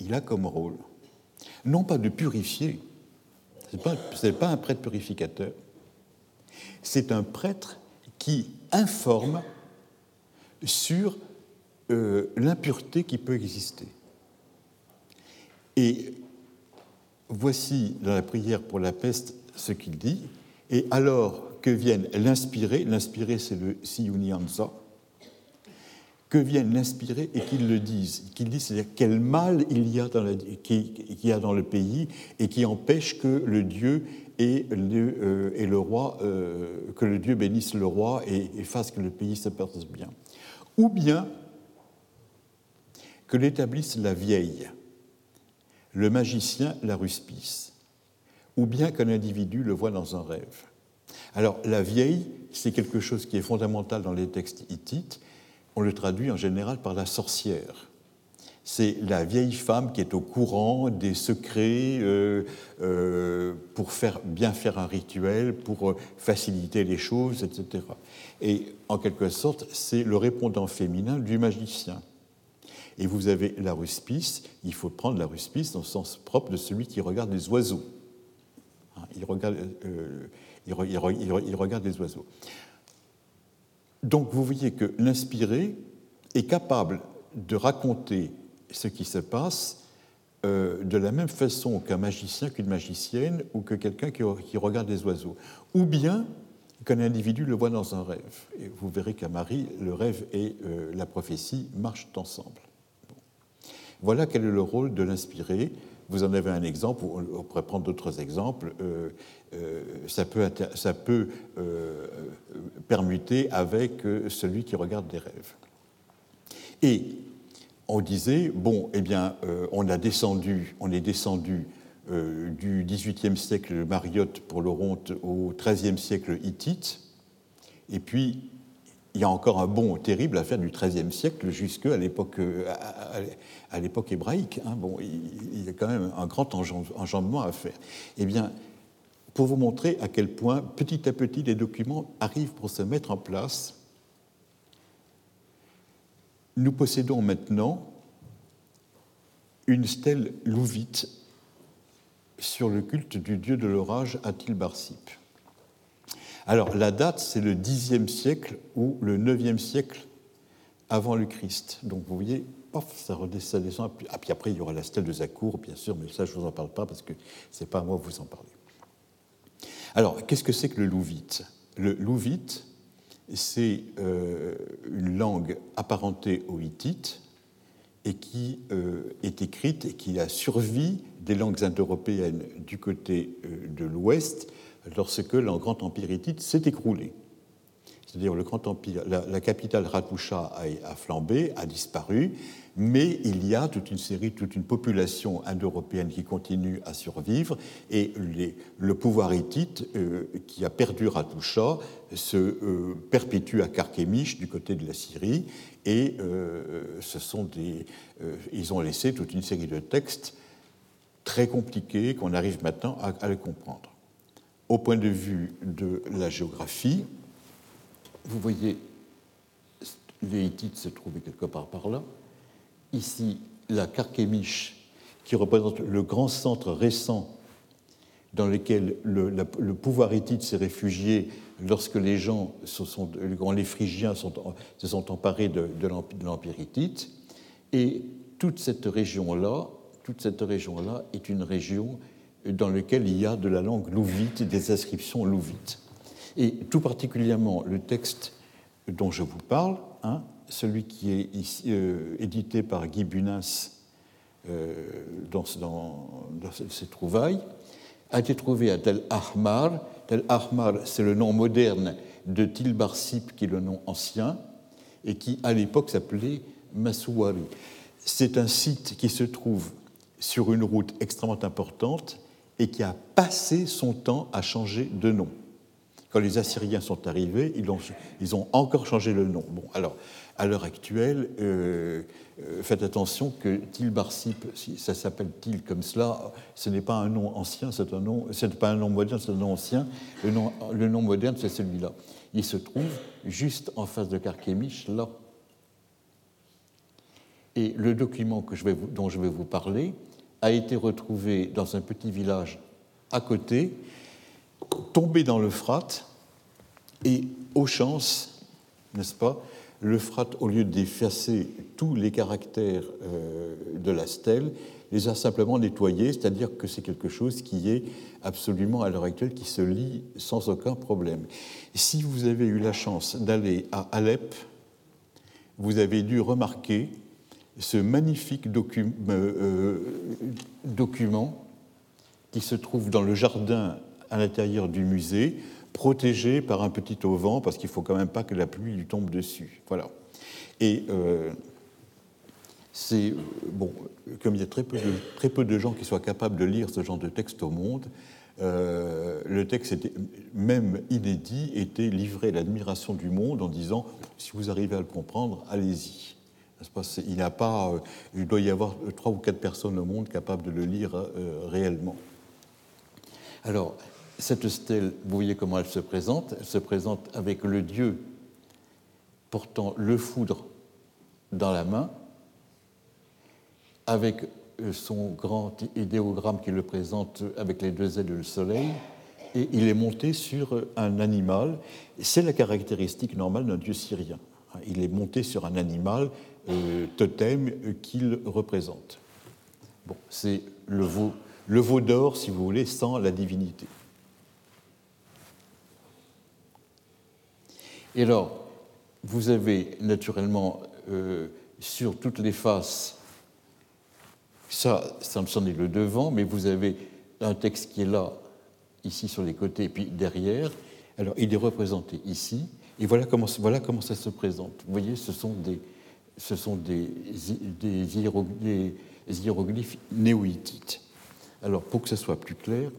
il a comme rôle, non pas de purifier, ce n'est pas, pas un prêtre purificateur, c'est un prêtre qui informe sur euh, l'impureté qui peut exister. Et voici dans la prière pour la peste ce qu'il dit, et alors que vienne l'inspirer, l'inspirer c'est le Siyunianza, que vienne l'inspirer et qu'il le dise, qu'il dise c'est-à-dire quel mal il y a dans, qui, a dans le pays et qui empêche que le Dieu et le, euh, roi, euh, que le Dieu bénisse le roi et, et fasse que le pays se porte bien. Ou bien que l'établisse la vieille, le magicien la ruspice, ou bien qu'un individu le voit dans un rêve. Alors la vieille, c'est quelque chose qui est fondamental dans les textes hittites. On le traduit en général par la sorcière. C'est la vieille femme qui est au courant des secrets euh, euh, pour faire, bien faire un rituel, pour euh, faciliter les choses, etc. Et en quelque sorte, c'est le répondant féminin du magicien. Et vous avez la ruspice, il faut prendre la ruspice dans le sens propre de celui qui regarde les oiseaux. Hein, il regarde, euh, il, regarde les oiseaux. Donc vous voyez que l'inspiré est capable de raconter ce qui se passe euh, de la même façon qu'un magicien, qu'une magicienne ou que quelqu'un qui, regarde les oiseaux. Ou bien qu'un individu le voit dans un rêve. Et vous verrez qu'à Marie, le rêve et euh, la prophétie marchent ensemble. Voilà quel est le rôle de l'inspiré. Vous en avez un exemple, on pourrait prendre d'autres exemples. Euh, euh, ça peut, euh, permuter avec celui qui regarde des rêves. Et on disait, bon, eh bien, on, est descendu du XVIIIe siècle Mariotte pour l'Oronte au XIIIe siècle hittite, et puis il y a encore un bond terrible à faire du XIIIe siècle jusqu'à l'époque, euh, à, l'époque hébraïque. Hein. Il, y a quand même un grand enjambement à faire. Eh bien, pour vous montrer à quel point, petit à petit, les documents arrivent pour se mettre en place, nous possédons maintenant une stèle louvite sur le culte du dieu de l'orage Atil-Barsip. Alors la date, c'est le Xe siècle ou le IXe siècle avant le Christ. Donc vous voyez, ça redescend, descend. Ah, puis après, il y aura la stèle de Zakour, bien sûr, mais ça, je ne vous en parle pas parce que ce n'est pas à moi de vous en parler. Alors, qu'est-ce que c'est que le louvite? Le louvite, c'est euh, une langue apparentée au hittite et qui euh, est écrite et qui a survécu des langues indo-européennes du côté euh, de l'ouest lorsque le grand empire hittite s'est écroulé. C'est-à-dire le la, capitale Ratoucha a, flambé, a disparu, mais il y a toute une série, toute une population indo-européenne qui continue à survivre, et le pouvoir hittite euh, qui a perdu Ratoucha se euh, perpétue à Carchemish du côté de la Syrie, et euh, ils ont laissé toute une série de textes très compliqués qu'on arrive maintenant à, à les comprendre. Au point de vue de la géographie, vous voyez, les Hittites se trouvaient quelque part par là. Ici, la Carchemish, qui représente le grand centre récent dans lequel le, pouvoir hittite s'est réfugié lorsque les gens, les Phrygiens se sont emparés de, de l'empire hittite. Et toute cette région-là, toute cette région-là est une région dans laquelle il y a de la langue louvite, des inscriptions louvites. Et tout particulièrement le texte dont je vous parle, hein, celui qui est euh, édité par Guy Bunas euh, dans, ses trouvailles, a été trouvé à Tel Ahmar. Tel Ahmar, c'est le nom moderne de Tilbarsip, qui est le nom ancien, et qui à l'époque s'appelait Masouari. C'est un site qui se trouve sur une route extrêmement importante et qui a passé son temps à changer de nom. Quand les Assyriens sont arrivés, ils ont, encore changé le nom. Bon, alors, à l'heure actuelle, euh, euh, faites attention que Tilbarsip, si ça s'appelle Til comme cela, ce n'est pas un nom ancien, c'est un nom, c'est pas un nom moderne, c'est un nom ancien. Le nom, le nom moderne, c'est celui-là. Il se trouve juste en face de Carchemish, là. Et le document dont je vais vous parler a été retrouvé dans un petit village à côté, tomber dans l'Euphrate et, aux chances, n'est-ce pas, l'Euphrate, au lieu d'effacer tous les caractères euh, de la stèle, les a simplement nettoyés, c'est-à-dire que c'est quelque chose qui est absolument, à l'heure actuelle, qui se lit sans aucun problème. Si vous avez eu la chance d'aller à Alep, vous avez dû remarquer ce magnifique euh, euh, document qui se trouve dans le jardin à l'intérieur du musée, protégé par un petit auvent, parce qu'il ne faut quand même pas que la pluie lui tombe dessus. Voilà. Et euh, c'est, bon, comme il y a très peu, de, gens qui soient capables de lire ce genre de texte au monde, le texte, même inédit, était livré à l'admiration du monde en disant si vous arrivez à le comprendre, allez-y. Il, a pas, euh, il doit y avoir trois ou quatre personnes au monde capables de le lire réellement. Alors, cette stèle, vous voyez comment elle se présente. Elle se présente avec le dieu portant le foudre dans la main, avec euh, son grand idéogramme qui le présente avec les deux ailes du soleil, et il est monté sur un animal. C'est la caractéristique normale d'un dieu syrien. Il est monté sur un animal euh, totem qu'il représente. Bon, c'est le veau, le veau d'or, si vous voulez, sans la divinité. Et alors, vous avez naturellement euh, sur toutes les faces, ça, ça me est le devant, mais vous avez un texte qui est là, ici sur les côtés, et puis derrière. Alors, il est représenté ici, et voilà comment, voilà comment ça se présente. Vous voyez, ce sont des, ce sont des, hiéroglyphes néo-hittites. Alors, pour que ce soit plus clair,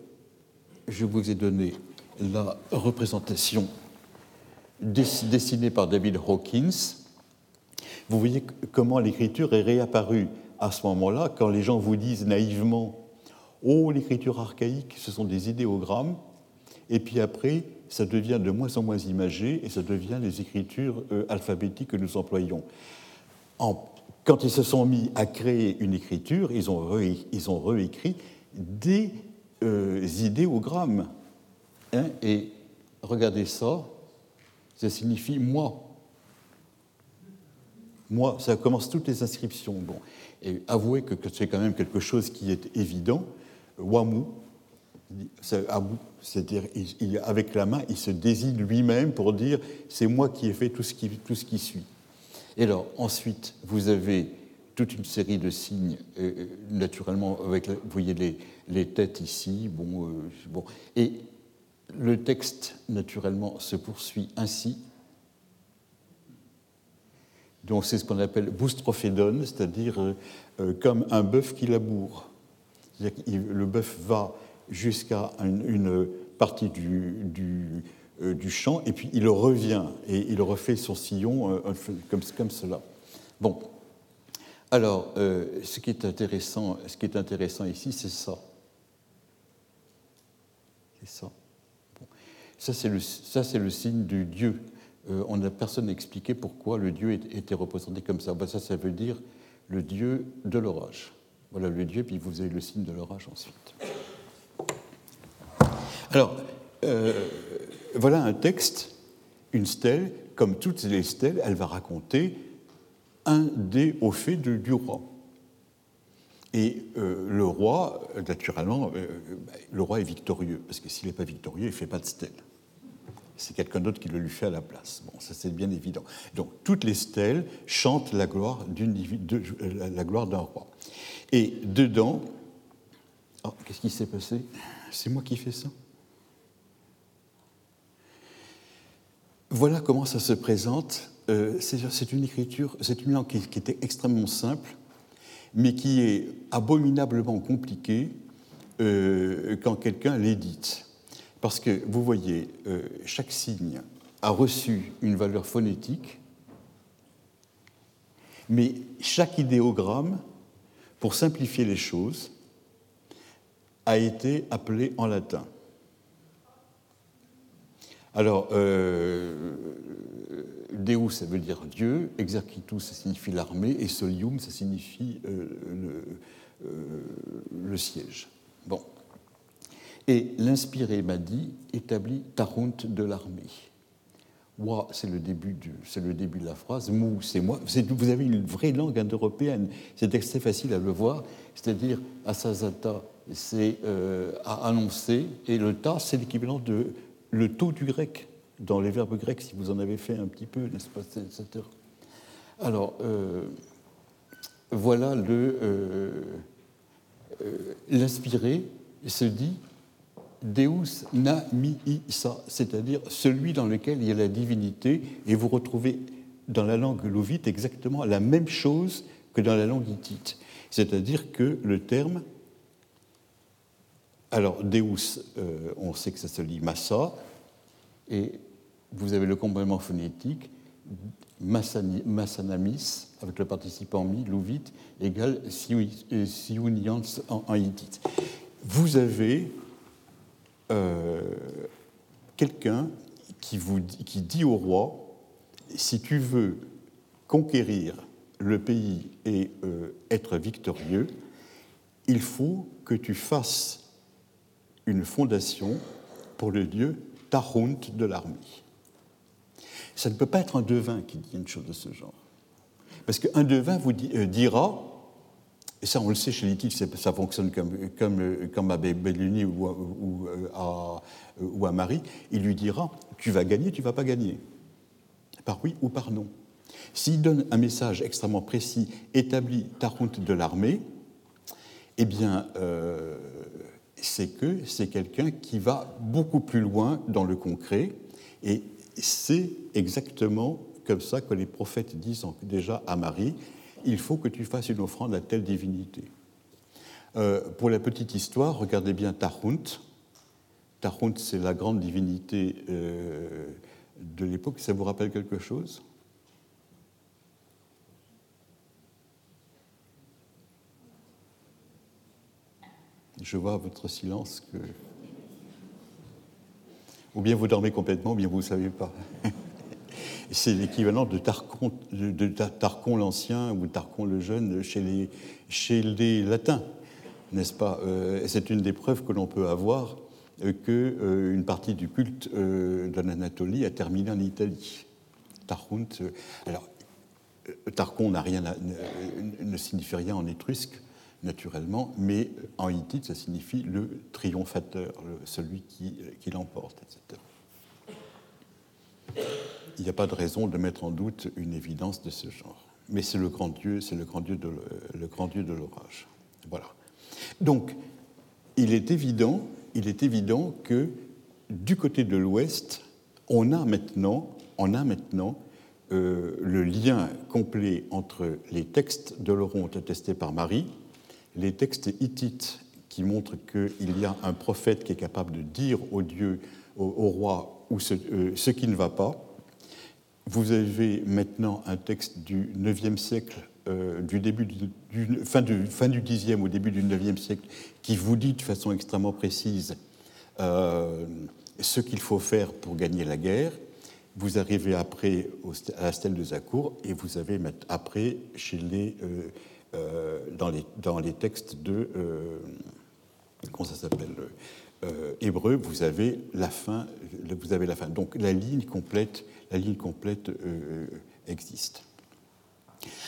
je vous ai donné la représentation dessinée par David Hawkins. Vous voyez comment l'écriture est réapparue à ce moment-là, quand les gens vous disent naïvement Oh, l'écriture archaïque, ce sont des idéogrammes, et puis après, ça devient de moins en moins imagé et ça devient les écritures euh, alphabétiques que nous employons. Quand ils se sont mis à créer une écriture, ils ont, ils ont réécrit des euh, idéogrammes. Hein, et regardez ça, ça signifie moi. Moi, ça commence toutes les inscriptions. Bon. Et avouez que, c'est quand même quelque chose qui est évident. Wamu, c'est-à-dire avec la main, il se désigne lui-même pour dire c'est moi qui ai fait tout ce qui, tout ce qui suit. Et alors ensuite, vous avez toute une série de signes, euh, euh, naturellement, avec, vous voyez les, les têtes ici, bon, euh, bon, et le texte, naturellement, se poursuit ainsi. Donc c'est ce qu'on appelle boustrophédon, c'est-à-dire comme un bœuf qui laboure. Le bœuf va jusqu'à une, partie du, champ, et puis il revient et il refait son sillon comme, comme cela. Bon, alors, euh, ce, qui est intéressant, ce qui est intéressant ici, c'est ça. C'est ça. Ça, c'est le, le signe du Dieu. Euh, on n'a personne expliqué pourquoi le Dieu était représenté comme ça. Ben, ça, ça veut dire le Dieu de l'orage. Voilà le Dieu, puis vous avez le signe de l'orage ensuite. Alors, euh, voilà un texte, une stèle, comme toutes les stèles, elle va raconter un des hauts faits du roi. Et euh, le roi, naturellement, euh, le roi est victorieux, parce que s'il n'est pas victorieux, il ne fait pas de stèle. C'est quelqu'un d'autre qui le lui fait à la place. Bon, ça c'est bien évident. Donc toutes les stèles chantent la gloire la gloire d'un roi. Et dedans, oh, qu'est-ce qui s'est passé? C'est moi qui fais ça? Voilà comment ça se présente euh, c'est une écriture, c'est une langue qui, était extrêmement simple, mais qui est abominablement compliquée euh, quand quelqu'un l'édite. Parce que vous voyez, euh, chaque signe a reçu une valeur phonétique, mais chaque idéogramme, pour simplifier les choses, a été appelé en latin. Alors, Deus, ça veut dire Dieu, Exercitus, ça signifie l'armée, et Solium, ça signifie euh, le, euh, le, siège. Bon. Et l'inspiré m'a dit établit Tarunt de l'armée. Wa, c'est le, début de la phrase. Mou, c'est moi. Vous avez une vraie langue indo-européenne. C'est assez facile à le voir. C'est-à-dire, Asazata, c'est euh, à annoncer, et le ta, c'est l'équivalent de le taux du grec dans les verbes grecs, si vous en avez fait un petit peu, n'est-ce pas, etc. Alors, euh, voilà le euh, euh, l'inspiré se dit Deus na mi sa, c'est-à-dire celui dans lequel il y a la divinité, et vous retrouvez dans la langue louvite exactement la même chose que dans la langue hittite. C'est-à-dire que le terme, alors Deus, on sait que ça se lit Massa, et vous avez le complément phonétique Massanamis, avec le participant mi, louvit, égale siunians en, en hittite. Vous avez euh, quelqu'un qui, qui dit au roi si tu veux conquérir le pays et euh, être victorieux, il faut que tu fasses une fondation pour le dieu Tahunt de l'armée. Ça ne peut pas être un devin qui dit une chose de ce genre. Parce qu'un devin vous euh, dira, et ça on le sait chez les titres, ça fonctionne comme, comme, à Belluni ou, ou, euh, à, ou à Marie, il lui dira Tu vas gagner, tu vas pas gagner. Par oui ou par non. S'il donne un message extrêmement précis, établi route de l'armée, eh bien, euh, c'est que c'est quelqu'un qui va beaucoup plus loin dans le concret et c'est exactement comme ça que les prophètes disent déjà à Marie, il faut que tu fasses une offrande à telle divinité. Euh, pour la petite histoire, regardez bien Tahunt. Tahunt, c'est la grande divinité euh, de l'époque. Ça vous rappelle quelque chose? Je vois votre silence que. Ou bien vous dormez complètement, ou bien vous ne savez pas. C'est l'équivalent de Tarquon l'Ancien ou Tarquon le Jeune chez les, chez les Latins, n'est-ce pas? Euh, C'est une des preuves que l'on peut avoir euh, qu'une euh, partie du culte de l'Anatolie a terminé en Italie. Tarquon, alors, rien ne signifie rien en étrusque, naturellement, mais en hittite, ça signifie le triomphateur, celui qui, qui l'emporte, etc. Il n'y a pas de raison de mettre en doute une évidence de ce genre. Mais c'est le grand Dieu, c'est le grand Dieu de, l'orage. Voilà. Donc, il est évident, il est évident que du côté de l'Ouest, on a maintenant, on a maintenant euh, le lien complet entre les textes de l'Oronte attestés par Marie, les textes hittites qui montrent qu'il y a un prophète qui est capable de dire au Dieu, au, roi, ou euh, ce, qui ne va pas. Vous avez maintenant un texte du IXe siècle, euh, du début du, fin, du, fin du Xe au début du IXe siècle, qui vous dit de façon extrêmement précise euh, ce qu'il faut faire pour gagner la guerre. Vous arrivez après à la stèle de Zakour et vous avez après chez les dans, les, dans les textes de. Euh, comment ça s'appelle euh, Hébreu, vous avez la fin. Vous avez la fin. Donc la ligne complète, la ligne complète existe.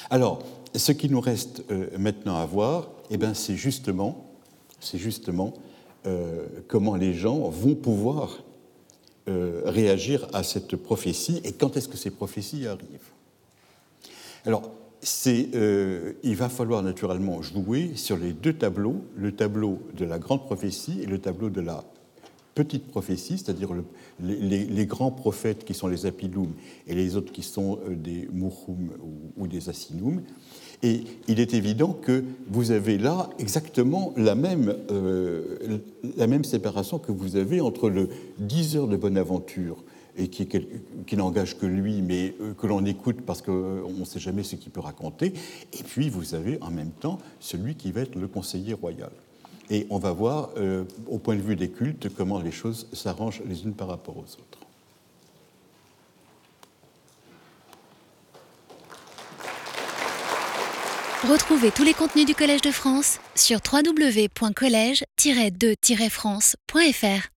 Alors, ce qui nous reste maintenant à voir, eh ben, c'est justement, c'est justement comment les gens vont pouvoir réagir à cette prophétie et quand est-ce que ces prophéties arrivent. Alors, euh, il va falloir naturellement jouer sur les deux tableaux, le tableau de la grande prophétie et le tableau de la petite prophétie, c'est-à-dire les, grands prophètes qui sont les Apilum et les autres qui sont euh, des Muhum ou, des Asinum. Et il est évident que vous avez là exactement la même, euh, la même séparation que vous avez entre le 10 heures de bonne aventure et qui, n'engage que lui, mais euh, que l'on écoute parce qu'on euh, ne sait jamais ce qu'il peut raconter. Et puis vous avez en même temps celui qui va être le conseiller royal. Et on va voir, euh, au point de vue des cultes, comment les choses s'arrangent les unes par rapport aux autres. Retrouvez tous les contenus du Collège de France sur www.colège-2-france.fr.